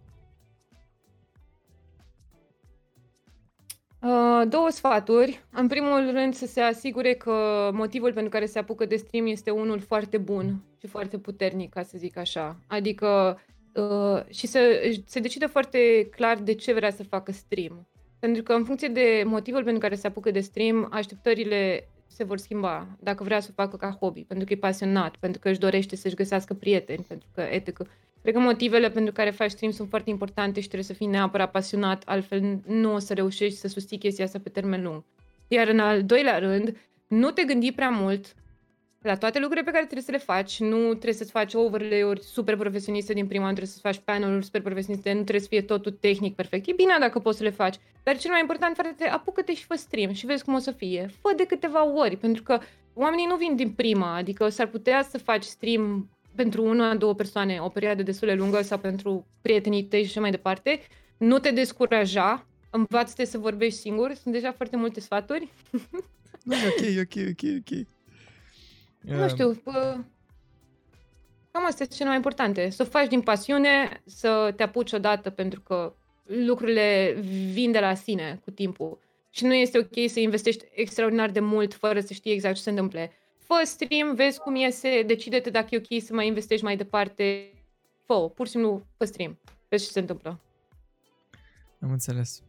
Uh, două sfaturi. În primul rând să se asigure că motivul pentru care se apucă de stream este unul foarte bun și foarte puternic, ca să zic așa. Adică uh, și să se decide foarte clar de ce vrea să facă stream. Pentru că în funcție de motivul pentru care se apucă de stream, așteptările se vor schimba. Dacă vrea să o facă ca hobby, pentru că e pasionat, pentru că își dorește să-și găsească prieteni, pentru că etică. Cred că motivele pentru care faci stream sunt foarte importante și trebuie să fii neapărat pasionat, altfel nu o să reușești să susții chestia asta pe termen lung. Iar în al doilea rând, nu te gândi prea mult la toate lucrurile pe care trebuie să le faci. Nu trebuie să-ți faci overlay-uri super profesioniste din prima, nu trebuie să-ți faci panel-uri super profesioniste, nu trebuie să fie totul tehnic perfect. E bine dacă poți să le faci. Dar cel mai important, frate, apucă-te și fă stream și vezi cum o să fie. Fă de câteva ori, pentru că oamenii nu vin din prima, adică s-ar putea să faci stream pentru una, două persoane o perioadă destul de lungă sau pentru prietenii tăi și așa mai departe. Nu te descuraja, învață-te să vorbești singur, sunt deja foarte multe sfaturi. Da, ok, ok, ok, ok. Nu știu, pă... cam astea sunt cele mai importante. Să o faci din pasiune, să te apuci odată pentru că lucrurile vin de la sine cu timpul. Și nu este ok să investești extraordinar de mult fără să știi exact ce se întâmple. Fă stream, vezi cum iese, decide-te dacă e ok să mai investești mai departe. Fă pur și simplu fă stream. Vezi ce se întâmplă. Am înțeles.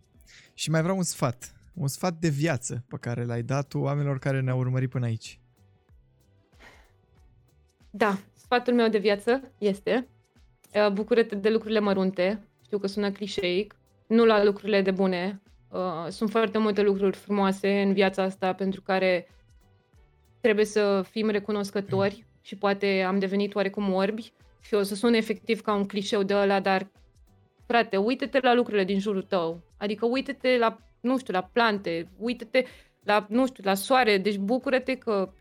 Și mai vreau un sfat. Un sfat de viață pe care l-ai dat tu oamenilor care ne-au urmărit până aici. Da, sfatul meu de viață este uh, bucură-te de lucrurile mărunte. Știu că sună clișeic, nu la lucrurile de bune. Uh, sunt foarte multe lucruri frumoase în viața asta pentru care trebuie să fim recunoscători și poate am devenit oarecum orbi și o să sune efectiv ca un clișeu de ăla, dar frate, uite-te la lucrurile din jurul tău. Adică uite-te la, nu știu, la plante, uite-te la, nu știu, la soare, deci bucură-te că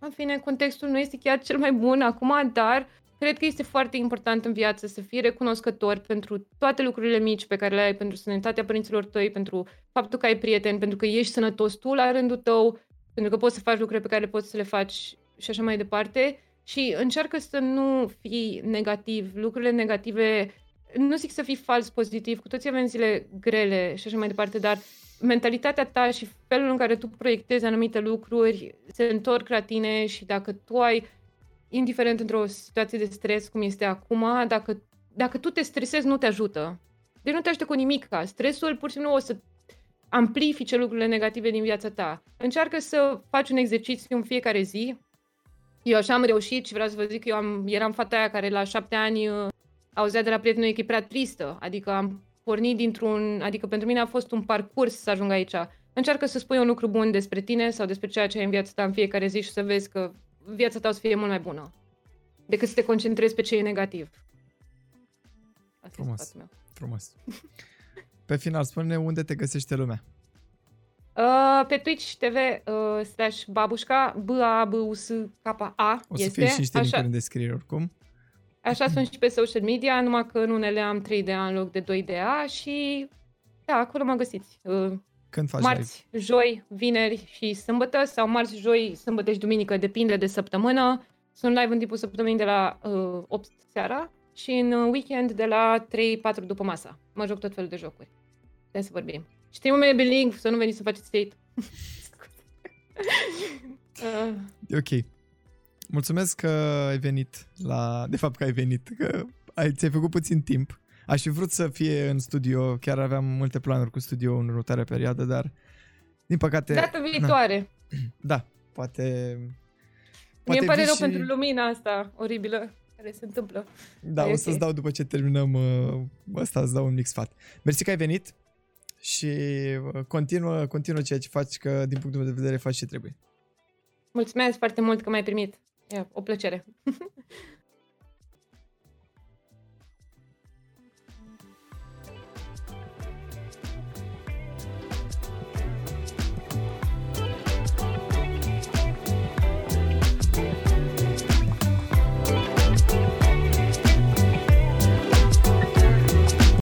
în fine, contextul nu este chiar cel mai bun acum, dar cred că este foarte important în viață să fii recunoscător pentru toate lucrurile mici pe care le ai, pentru sănătatea părinților tăi, pentru faptul că ai prieteni, pentru că ești sănătos tu la rândul tău, pentru că poți să faci lucruri pe care le poți să le faci și așa mai departe. Și încearcă să nu fii negativ. Lucrurile negative, nu zic să fii fals pozitiv, cu toții avem zile grele și așa mai departe, dar mentalitatea ta și felul în care tu proiectezi anumite lucruri se întorc la tine și dacă tu ai, indiferent într-o situație de stres cum este acum, dacă, dacă tu te stresezi, nu te ajută. Deci nu te ajută cu nimic. Stresul pur și simplu o să amplifice lucrurile negative din viața ta. Încearcă să faci un exercițiu în fiecare zi. Eu așa am reușit și vreau să vă zic că eu am, eram fata aia care la șapte ani uh, auzea de la prietenul că e prea tristă. Adică am pornit dintr-un, adică pentru mine a fost un parcurs să ajung aici. Încearcă să spui un lucru bun despre tine sau despre ceea ce ai în viața ta în fiecare zi și să vezi că viața ta o să fie mult mai bună decât să te concentrezi pe ce e negativ. Asta frumos, meu. frumos. Pe final, spune unde te găsește lumea. Uh, pe Twitch TV uh, slash babușca, b a b u s k a O să este. fie și niște Așa... în descriere oricum. Așa sunt și pe social media, numai că în unele am 3 A în loc de 2 A și da, acolo mă găsiți. Uh, Când faci Marți, live? joi, vineri și sâmbătă sau marți, joi, sâmbătă și duminică, depinde de săptămână. Sunt live în timpul săptămânii de la uh, 8 seara și în weekend de la 3-4 după masa. Mă joc tot felul de jocuri. Trebuie să vorbim. Știi un pe link, să nu veniți să faceți state. uh. Ok. Mulțumesc că ai venit la... De fapt că ai venit, că ai, ți-ai făcut puțin timp. Aș fi vrut să fie în studio, chiar aveam multe planuri cu studio în următoarea perioadă, dar din păcate... Data viitoare. Na. Da, poate... poate Mie pare rău și... pentru lumina asta oribilă care se întâmplă. Da, Ai o să-ți dau după ce terminăm uh, ăsta, îți dau un mic sfat. Mersi că ai venit și uh, continuă, continuă ceea ce faci, că din punctul meu de vedere faci ce trebuie. Mulțumesc foarte mult că m-ai primit. E o plăcere.